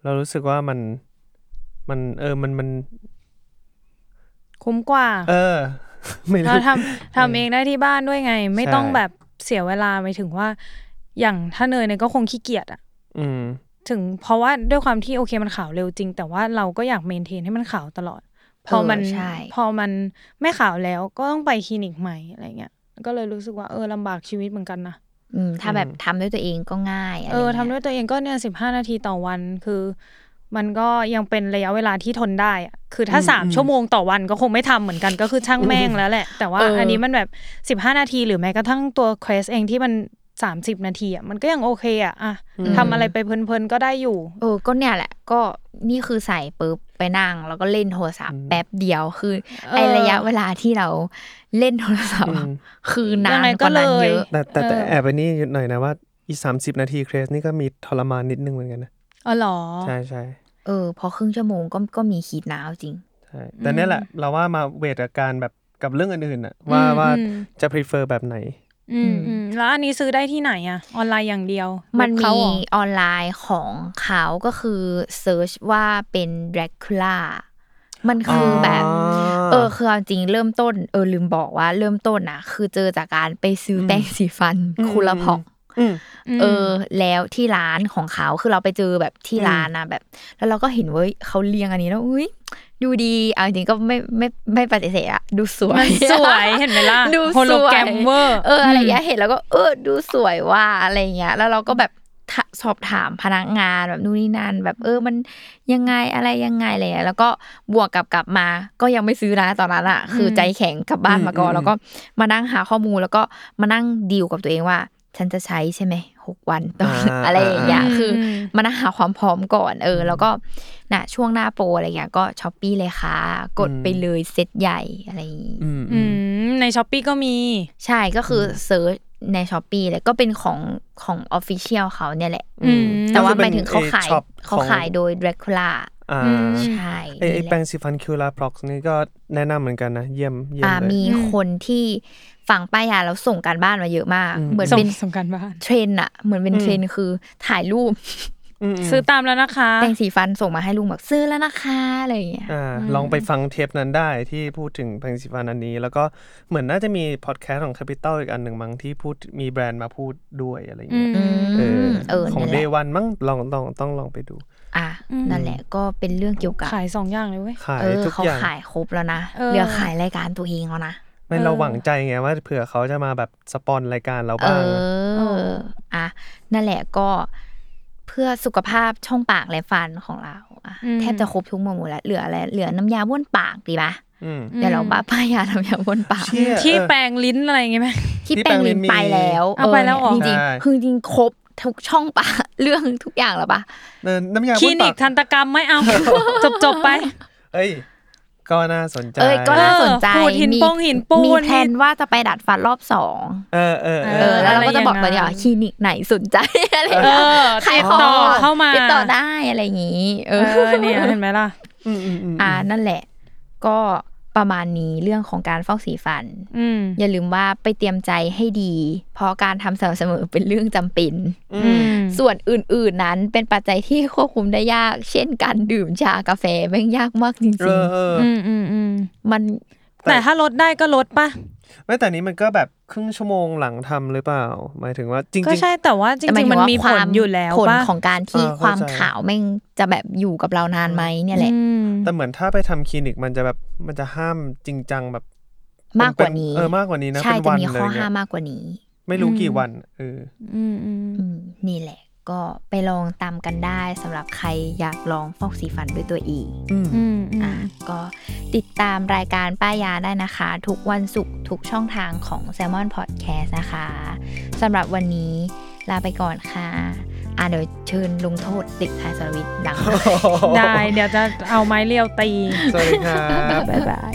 [SPEAKER 3] เรารู้สึกว่ามันมันเออมันมัน
[SPEAKER 4] คุ้มกว่า
[SPEAKER 3] เออไม่
[SPEAKER 4] เรา
[SPEAKER 3] รู้
[SPEAKER 4] ทำทำเองได้ที่บ้านด้วยไง ไม่
[SPEAKER 3] ใช่
[SPEAKER 4] ต้องแบบเสียเวลาไปถึงว่า อย่างถ้าเนยเนี่ยก็คงขี้เกียจอะ
[SPEAKER 3] อืม
[SPEAKER 4] ถึงเพราะว่าด้วยความที่โอเคมันขาวเร็วจริง แต่ว่าเราก็อยากเมนเทนให้มันขาวตลอด พอมัน
[SPEAKER 2] เออใช่
[SPEAKER 4] พอมันไม่ขาวแล้วก็ต้องไปคลินิกใหม่อะไรเงี้ยก็เลยรู้สึกว่าเออลำบากชีวิตเหมือนกันนะ
[SPEAKER 2] อืมถ้าแบบทำด้วยตัวเองก็ง่ายอะไร
[SPEAKER 4] เออ
[SPEAKER 2] งี้
[SPEAKER 4] ทำด้วยตัวเองก็เนี่ยสิบห้านาทีต่อวันคือ มันก็ยังเป็นระยะเวลาที่ทนได้อะคือถ้าสามชั่วโมงต่อวันก็คงไม่ทำเหมือนกันก็คือช่างแม่งแล้วแหละ แต่ว่าอันนี้มันแบบสิบห้านาทีหรือแม้กระทั่งตัวเควสเองที่มัน สามสิบนาทีอะมันก็ยังโอเคอะอะทำอะไรไปเพลินๆก็ได้อยู่
[SPEAKER 2] เออก็เนี่ยแหละ ก็นี่คือใส่ปุ๊บไปนั่ง แล้วก็เล่นโทรศัพท์แป๊บเดียวคือไอ
[SPEAKER 4] เออ
[SPEAKER 2] ระยะเวลาที่เราเล่นโทรศัพท์อะ
[SPEAKER 3] อืม
[SPEAKER 2] คือนาน
[SPEAKER 4] ยังไง
[SPEAKER 2] ก
[SPEAKER 4] ก็
[SPEAKER 2] ว่านั้น
[SPEAKER 4] เลย
[SPEAKER 2] เยอะ
[SPEAKER 3] แต่แต่แต่
[SPEAKER 4] เออ
[SPEAKER 3] แอบไปนี่หน่อยนะว่าอีสามสิบนาทีเครสนี่ก็มีทรมานนิดนึงเหมือนกันนะ
[SPEAKER 4] อ๋อเหรอ
[SPEAKER 3] ใช่ใช่
[SPEAKER 2] เออ พอครึ่งชั่วโมงก็ก็มีขีดหนาวจริง
[SPEAKER 3] ใช่แต่เนี่ยแหละ เราว่ามาเวทกับการแบบกับเรื่องอื่นๆน่ะว่า
[SPEAKER 4] อืม
[SPEAKER 3] ว่า
[SPEAKER 4] อืม
[SPEAKER 3] จะ prefer แบบไหน
[SPEAKER 4] อืมอืมแล้วอันนี้ซื้อได้ที่ไหนอะออนไลน์อย่างเดียว
[SPEAKER 2] มัน
[SPEAKER 4] เว็บเขา
[SPEAKER 2] มี
[SPEAKER 4] เหรอ
[SPEAKER 2] ออนไลน์ของเขาก็คือเซิร์ชว่าเป็น Dracula มันคืออ
[SPEAKER 3] อ
[SPEAKER 2] แบบ เออคือเอาจริงเริ่มต้น เออลืมบอกว่าเริ่มต้นนะคือเจอจากการไปซื้ออแปรงสีฟัน Curaprox อื
[SPEAKER 3] ม
[SPEAKER 2] เออ แล้วที่ร้านของเขาคือเราไปเจอแบบที่ร้านนะแบบ แล้วเราก็เห็นเว้ยเขาเรียงอันนี้แล้วอุ้ย ดูดีเอาจริงก็ไม่ไม่ไม่ปฏิเสธอะดูสวย
[SPEAKER 4] มันสวยเห็นไหมล่ะ
[SPEAKER 2] ดู
[SPEAKER 4] โฮโล
[SPEAKER 2] สวย
[SPEAKER 4] เวอร์
[SPEAKER 2] เอออะไรอย่างเงี้ยเห็นแล้วก็เออดูสวยว่าอะไรเงี้ย แล้วเราก็แบบถาสอบถามพนักงานแบบนู่นนี่นั่นแบบเออมันยังไงอะไรยังไงอะไรเงี้ยแล้วก็บวกกับกลับมา ก็ยังไม่ซื้อนะตอนนั้นอะคือใจแข็งกลับบ้านมาก่อนแล้วก็มานั่งหาข้อมูลแล้วก็มานั่งดีลกับตัวเองว่า ฉันจะใช้ใช่ไหมหกวันต่ออาอะไรอย่างเงี้ย
[SPEAKER 4] อ่า
[SPEAKER 2] คือมานั่งหาความพร้อมก่อนเออ แล้วก็น่ะช่วงหน้าโปรอะไรเงี้ยก็ Shopee เลยค่ะ กดไปเลยเซ็ตใหญ่อะไรอย่างงี้
[SPEAKER 3] อืม
[SPEAKER 4] อืมใน Shopee ก็มี
[SPEAKER 2] ใช่ก็คือ search ใน Shopee เลยก็เป็นของของ official เขาเนี่ยแหละ
[SPEAKER 4] อืม
[SPEAKER 2] แต่ว่า
[SPEAKER 3] ก็คือ
[SPEAKER 2] หมายถึงเขา
[SPEAKER 3] เป็น
[SPEAKER 2] ขาย
[SPEAKER 3] shop
[SPEAKER 2] เขา
[SPEAKER 3] ของ
[SPEAKER 2] ขายโดย Dracula
[SPEAKER 3] อ่า
[SPEAKER 2] ใช่
[SPEAKER 3] ไอไอ
[SPEAKER 2] นี่แหละ
[SPEAKER 3] แปรงสีฟัน Curaprox นี่ก็แนะนำเหมือนกันนะ เยี่ยมเยี่ยม
[SPEAKER 2] อ่า
[SPEAKER 3] เลย
[SPEAKER 2] มีคนที่ฝังป้ายยาแล้วส่งการบ้านมาเยอะมาก
[SPEAKER 3] อืม
[SPEAKER 2] เหมือน
[SPEAKER 4] ส่ง
[SPEAKER 2] เป็น
[SPEAKER 4] ส่งการบ้าน
[SPEAKER 2] เทรนอะเหมือนเป็นเทรนคือถ่ายรูป
[SPEAKER 3] อืม
[SPEAKER 4] ซื้อตามแล้วนะคะ
[SPEAKER 2] แปรงสีฟันส่งมาให้ลุงแบบซื้อแล้วนะคะอะไรอย่างเงี้ย
[SPEAKER 3] อ่าลองไปฟังเทปนั้นได้ที่พูดถึงแปรงสีฟันอันนี้ แล้วก็เหมือนน่าจะมีพอดแคสต์ของ Capital อีกอันหนึ่งมั้งที่พูดมีแบรนด์มาพูดด้วยอะไรอย่างเงี้ย
[SPEAKER 4] อืม
[SPEAKER 3] เออ
[SPEAKER 2] เออ
[SPEAKER 3] ของ
[SPEAKER 2] นั่นแห
[SPEAKER 3] Day
[SPEAKER 2] ละ
[SPEAKER 3] One มั้งลองต้องต้องลองไปดู
[SPEAKER 2] อะนั่นแหละก็เป็นเรื่องเกี่ยวกับ
[SPEAKER 4] ขายสองอย่างเลยเว้ย
[SPEAKER 3] ขาย
[SPEAKER 2] เออ
[SPEAKER 3] ทุก
[SPEAKER 2] เขา
[SPEAKER 3] อย่าง
[SPEAKER 2] ขายครบแล้วนะ
[SPEAKER 4] เออ
[SPEAKER 2] เหลือขายรายการตัวเองแล้วนะ
[SPEAKER 3] ไม่เราหวังใจไงว่าเผื่อเขาจะมาแบบสปอนรายการเรา
[SPEAKER 2] เอ
[SPEAKER 3] บ้าง
[SPEAKER 2] ออะนั่นแหละก็เพื่อสุขภาพช่องปากและฟันของเราอะ
[SPEAKER 4] อืม
[SPEAKER 2] แทบจะครบทุกหมวดแล้วเหลืออะไรเหลือน้ำยาบ้วนปากดีปะ
[SPEAKER 3] อืม
[SPEAKER 2] เดี๋ยวเราบ้าป้ายยาน้ำยาบ้วนปาก
[SPEAKER 3] เชี่ย
[SPEAKER 4] ที่
[SPEAKER 3] เออ
[SPEAKER 4] แปรงลิ้นอะไรอย่างเงี้ยไหม
[SPEAKER 2] ที่
[SPEAKER 3] ที่
[SPEAKER 2] แปรงลิ้น
[SPEAKER 3] แปรงลิ้นมี
[SPEAKER 2] ไปแล้ว
[SPEAKER 4] เอาไปแล้วเหรอ
[SPEAKER 2] จริง
[SPEAKER 3] ใช่
[SPEAKER 2] ๆคือจริงๆครบ ทุกช่องปากเรื่องทุกอย่างแล้วปะ
[SPEAKER 3] เออน้ำยา
[SPEAKER 4] คลิ
[SPEAKER 3] บ้วน
[SPEAKER 4] นิ
[SPEAKER 3] ปาก
[SPEAKER 4] กทันตกรรมไม่เอาจบจบๆไป
[SPEAKER 3] เอ้ยก็น่าสนใจ
[SPEAKER 2] เอ้ยก็น่าสนใจ
[SPEAKER 4] เออขูดหิน
[SPEAKER 2] มี
[SPEAKER 4] โป้งหินปูน
[SPEAKER 2] มีแพลนว่าจะไปดัดฟันรอบสอง
[SPEAKER 3] เออเออเอ
[SPEAKER 2] เอ
[SPEAKER 3] อ
[SPEAKER 2] อแล้วเราก็จะบอก
[SPEAKER 4] อะไร
[SPEAKER 2] ตอน
[SPEAKER 4] อย่าง
[SPEAKER 2] นี้
[SPEAKER 4] นั้น
[SPEAKER 2] ว่าคลินิกไหนสนใจอะไรอย่าง
[SPEAKER 4] เอ
[SPEAKER 2] เงี้ย
[SPEAKER 4] อ
[SPEAKER 2] ขาย
[SPEAKER 4] ติด
[SPEAKER 2] ของ
[SPEAKER 4] ต่อเข้ามา
[SPEAKER 2] ติดต่อได้อะไรอย่างงี้เอ
[SPEAKER 4] เอ
[SPEAKER 2] อ
[SPEAKER 4] อเนี่ยเห็นไหมล่ะ
[SPEAKER 3] อืมอืมอืม
[SPEAKER 2] อ่านั่นแหละ ก็ ประมาณนี้เรื่องของการฟอกสีฟัน
[SPEAKER 4] อืม
[SPEAKER 2] อย่าลืมว่าไปเตรียมใจให้ดี เพราะการทำสม่ำเสมอเป็นเรื่องจำเป็น
[SPEAKER 3] อื
[SPEAKER 4] อื
[SPEAKER 3] ม
[SPEAKER 4] ม
[SPEAKER 2] ส่วนอื่น ๆนั้นเป็นปัจจัยที่ควบคุมได้ยาก เช่นการดื่มชากาแฟแม่งยากมากจ
[SPEAKER 3] เอ
[SPEAKER 2] ริง
[SPEAKER 3] อเออ
[SPEAKER 4] อืมอืมอืม
[SPEAKER 2] ๆมัน
[SPEAKER 4] แต่ถ้าลดได้ก็ลดปะ
[SPEAKER 3] ไม่แต่นี้มันก็แบบครึ่งชั่วโมงหลังทำหรือเปล่า หมายถึงว่าจริง
[SPEAKER 4] ก็
[SPEAKER 3] ๆ
[SPEAKER 4] ใช่แต่ว่าจ
[SPEAKER 2] แต่หาย
[SPEAKER 4] ริง
[SPEAKER 2] ถึ
[SPEAKER 4] ๆมัน
[SPEAKER 2] ว่า
[SPEAKER 4] มี
[SPEAKER 2] ค
[SPEAKER 4] ผ
[SPEAKER 2] วา
[SPEAKER 4] ลอยู่แล้ว
[SPEAKER 2] ผล
[SPEAKER 4] ปะ
[SPEAKER 2] ของการที่
[SPEAKER 3] เออเข้าใจ
[SPEAKER 2] ความขาวแม่งจะแบบอยู่กับเรานานไหมเนี่ยแหละ
[SPEAKER 4] อืม
[SPEAKER 3] แต่เหมือนถ้าไปทำคลินิกมันจะแบบมันจะห้ามจริงจังแบบ
[SPEAKER 2] มากกว่านี้
[SPEAKER 3] เออมากกว่านี้นะ
[SPEAKER 2] ใช่
[SPEAKER 3] เป็น
[SPEAKER 2] จะ
[SPEAKER 3] วัน
[SPEAKER 2] มี
[SPEAKER 3] เล
[SPEAKER 2] ข้อย
[SPEAKER 3] เนี่
[SPEAKER 2] ห้ายมมากกว่านี้
[SPEAKER 3] ไม่รู้กี่วันเออ
[SPEAKER 4] อืมอืม
[SPEAKER 2] อืมนี่แหละ ก็ไปลองตามกันได้สำหรับใครอยากลองฟอกสีฟันด้วยตัวเอง
[SPEAKER 3] อืม
[SPEAKER 4] อืมอืม
[SPEAKER 2] อะก็ติดตามรายการป้ายยาได้นะคะ ทุกวันศุกร์ทุกช่องทางของ Salmon Podcast นะคะสำหรับวันนี้ลาไปก่อนค่ะอะเดี๋ยวเชิญลงโทษเด็กชายสรวิทย์ดัง
[SPEAKER 4] ได้ เดี๋ยวจะเอาไม้เรียวตี
[SPEAKER 3] สวัสดีครับ
[SPEAKER 2] บ๊ายบาย